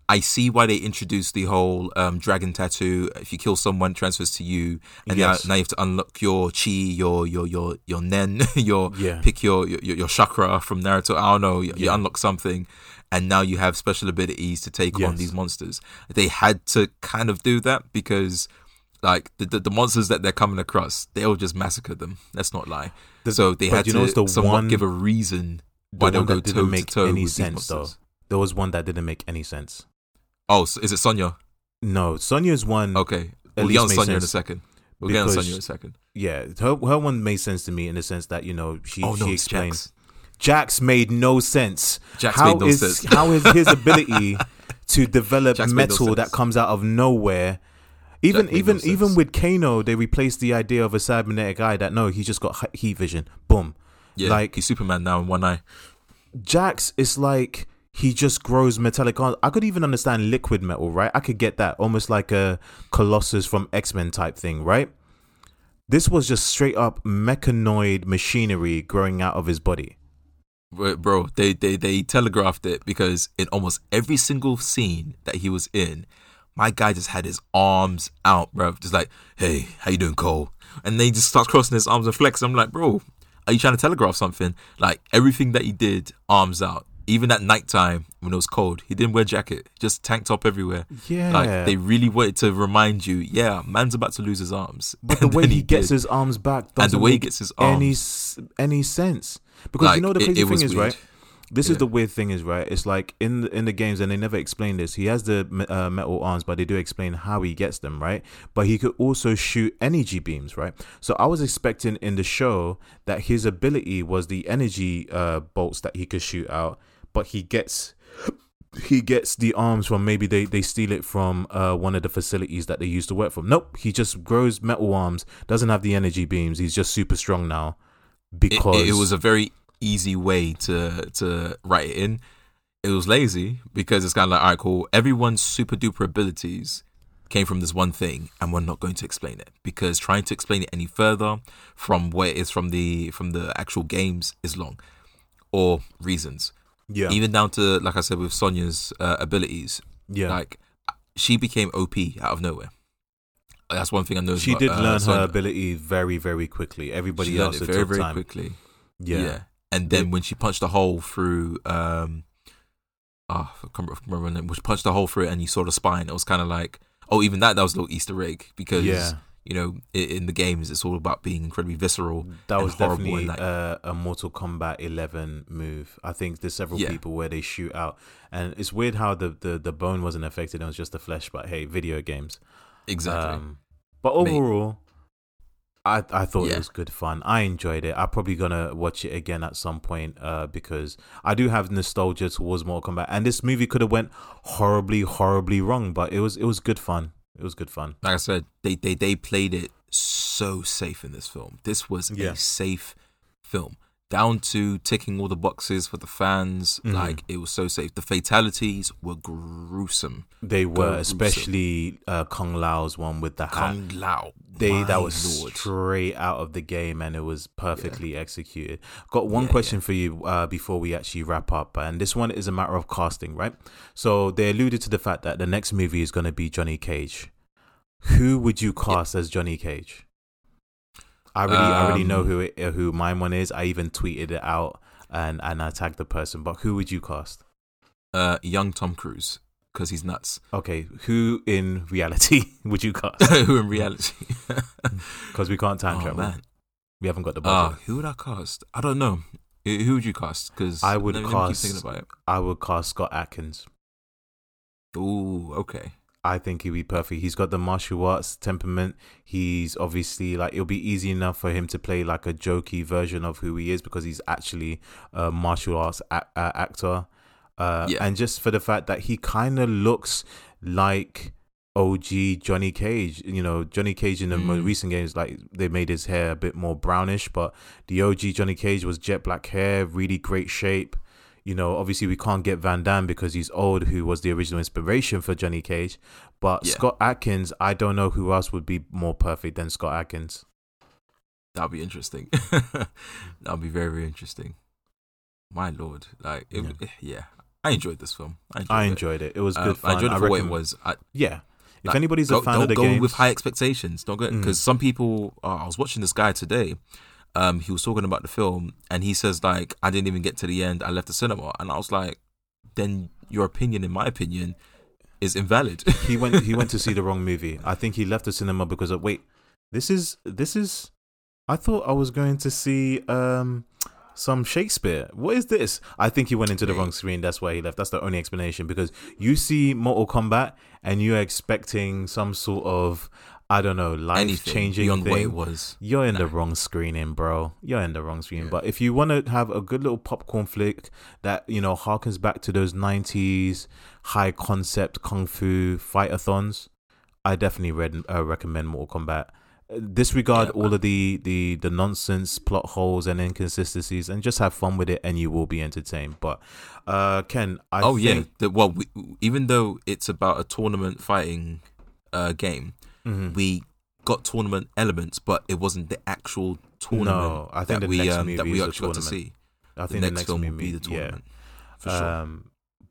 I, see why they introduced the whole um, dragon tattoo. If you kill someone, it transfers to you, and
Yes.
now, now you have to unlock your chi, your your your your nen, your
Yeah.
pick your, your your chakra from Naruto. I don't know. You, you unlock something, and now you have special abilities to take on these monsters. They had to kind of do that because. Like the, the the monsters that they're coming across, they'll just massacre them. Let's not lie.
The-
so they had
you
to
know, the
somewhat
one-
give a reason
The
why they'll
one
go toe
make
to toe
any
with
sense
these
though. There was one that didn't make any sense.
Oh, so is it Sonya?
No, Sonya's one.
Okay, we'll get on Sonya in a second. We'll get on Sonya in a second.
Yeah, her her one made sense to me in the sense that you know she
Oh no,
she
it's
explained.
Jax.
Made no sense.
Jax
how
made no
is-
sense.
how is his ability to develop
Jax made no
metal that comes out of nowhere? Even even
no
even with Kano, they replaced the idea of a cybernetic eye that no, he just got heat vision. Boom.
Yeah,
like-
he's Superman now in one eye.
Jax is like he just grows metallic arms. I could even understand liquid metal, right? I could get that, almost like a Colossus from X Men type thing, right? This was just straight up mechanoid machinery growing out of his body.
Bro, they, they they telegraphed it because in almost every single scene that he was in, my guy just had his arms out, bro. Just like, hey, how you doing, Cole? And then he just starts crossing his arms and flex. I'm like, bro, are you trying to telegraph something? Like everything that he did, arms out. Even at nighttime when it was cold, he didn't wear jacket, just tank top everywhere.
Yeah.
Like they really wanted to remind you, yeah, man's about to lose his arms.
But the way
then
he, gets
did.
his arms back
And the
doesn't
way he gets his arms.
s- any sense. Because you know the
it-
crazy
it
thing is
weird.
right. This is the weird thing is right. It's like in the, in the games, and they never explain this. He has the uh, metal arms, but they do explain how he gets them, right? But he could also shoot energy beams, right? So I was expecting in the show that his ability was the energy uh, bolts that he could shoot out, but he gets he gets the arms from maybe they, they steal it from uh, one of the facilities that they used to work from. Nope, he just grows metal arms, doesn't have the energy beams. He's just super strong now
it,
because
it, it was a very easy way to to write it in. It was lazy because it's kind of like, all right, cool. Everyone's super duper abilities came from this one thing, and we're not going to explain it because trying to explain it any further from where it is from the from the actual games is long, or reasons.
Yeah
Even down to like I said with Sonya's uh, abilities,
yeah.
like she became OP out of nowhere. That's one thing I know.
she
about,
did
uh,
learn
Sonya.
her ability very very quickly. Everybody
She
else
it
it
very very
time.
quickly.
Yeah.
Yeah. And then when she punched a hole through, um, oh, I can't remember her name. When she punched a hole through it and you saw the spine, it was kind of like, oh, even that, that was a little Easter egg because,
Yeah.
You know, in the games, it's all about being incredibly visceral.
That was definitely
like-
uh, a Mortal Kombat 11 move. I think there's several
Yeah.
people where they shoot out, and it's weird how the, the, the bone wasn't affected. It was just the flesh. But hey, video games.
Exactly.
Um, but
Mate.
overall, I I thought
Yeah.
it was good fun. I enjoyed it. I'm probably gonna watch it again at some point uh, because I do have nostalgia towards Mortal Kombat, and this movie could have went horribly, horribly wrong, but it was it was good fun. It was good fun.
like I said, they, they, they played it so safe in this film. This was
Yeah.
a safe film. Down to ticking all the boxes for the fans.
Mhm.
Like, it was so safe. The fatalities were gruesome.
They were,
Gruesome.
especially uh, Kung Lao's one with the hat.
Kung Lao.
They
my
that was
lord.
straight out of the game and it was perfectly executed. Got one
Yeah,
question for you uh, before we actually wrap up, and this one is a matter of casting, right? So they alluded to the fact that the next movie is going to be Johnny Cage. Who would you cast as Johnny Cage? I already, I already know
Um,
who it, uh, who my one is. I even tweeted it out and and I tagged the person. But who would you cast?
uh, young Tom Cruise because he's nuts.
Okay, who in reality would you cast?
Who in reality?
Because we can't time
oh
travel.
man,
We haven't got the
uh,
budget.
who would I cast? I don't know. Who would you cast? Because
I would cast-
Keep thinking about it.
I would cast Scott Adkins.
Ooh, okay.
I think he'd be perfect. He's got the martial arts temperament. He's obviously like it'll be easy enough for him to play like a jokey version of who he is because he's actually a martial arts a- uh, actor. Uh,
Yeah.
And just for the fact that he kind of looks like OG Johnny Cage. You know, Johnny Cage in the most
Mm.
recent games, like they made his hair a bit more brownish, but the OG Johnny Cage was jet black hair, really great shape. You know, obviously we can't get Van Damme because he's old, who was the original inspiration for Johnny Cage. But
Yeah.
Scott Adkins, I don't know who else would be more perfect than Scott Adkins.
That'll be interesting. That'll be very very interesting. My lord, like it, yeah. I enjoyed this film. I enjoyed,
I
it.
enjoyed it. It was
Uh,
good fun.
I enjoyed it for what it was. I,
Yeah. If
Like,
anybody's
go,
a fan
don't
of the
go
game,
with high expectations. Don't go
Mm.
because some people. Oh, I was watching this guy today. Um, he was talking about the film, and he says like, "I didn't even get to the end. I left the cinema," and I was like, "Then your opinion, in my opinion, is invalid."
he went he went to see the wrong movie. I think he left the cinema because of wait, this is this is I thought I was going to see um some Shakespeare. What is this? I think he went into the wrong screen. That's why he left. That's the only explanation because you see Mortal Kombat and you're expecting some sort of I don't know life changing
beyond
thing.
what it was.
You're in the wrong screening, bro. You're in the wrong screen.
Yeah.
But if you want to have a good little popcorn flick that you know harkens back to those '90s high concept kung fu fightathons, I definitely read, uh, recommend Mortal Kombat. Disregard
Yeah,
all of the, the the nonsense plot holes and inconsistencies, and just have fun with it, and you will be entertained. But uh, Ken, I
oh
think,
yeah. The, well, we, even though it's about a tournament fighting uh, game,
Mhm.
we got tournament elements, but it wasn't the actual tournament
No, I think
that
the
we
next
um,
movie
that we
the
actually got to see.
I think
next,
the next
film
movie,
will be the tournament yeah. for sure.
Um,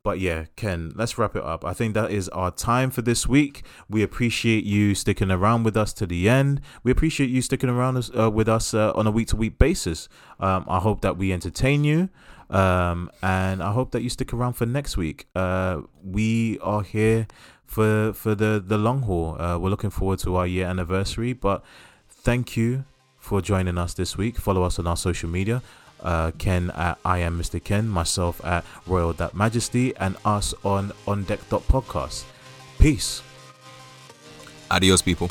but yeah, Ken, let's wrap it up. I think that is our time for this week. We appreciate you sticking around with us to the end. We appreciate you sticking around uh, with us uh, on a week to week basis. Um, I hope that we entertain you. Um, and I hope that you stick around for next week. Uh, we are here for for the the long haul. Uh, we're looking forward to our year anniversary. But thank you for joining us this week. Follow us on our social media. Uh, Ken at I am Mr. Ken, myself at Royal Majesty, and us on On Deck Podcast. Peace.
Adios, people.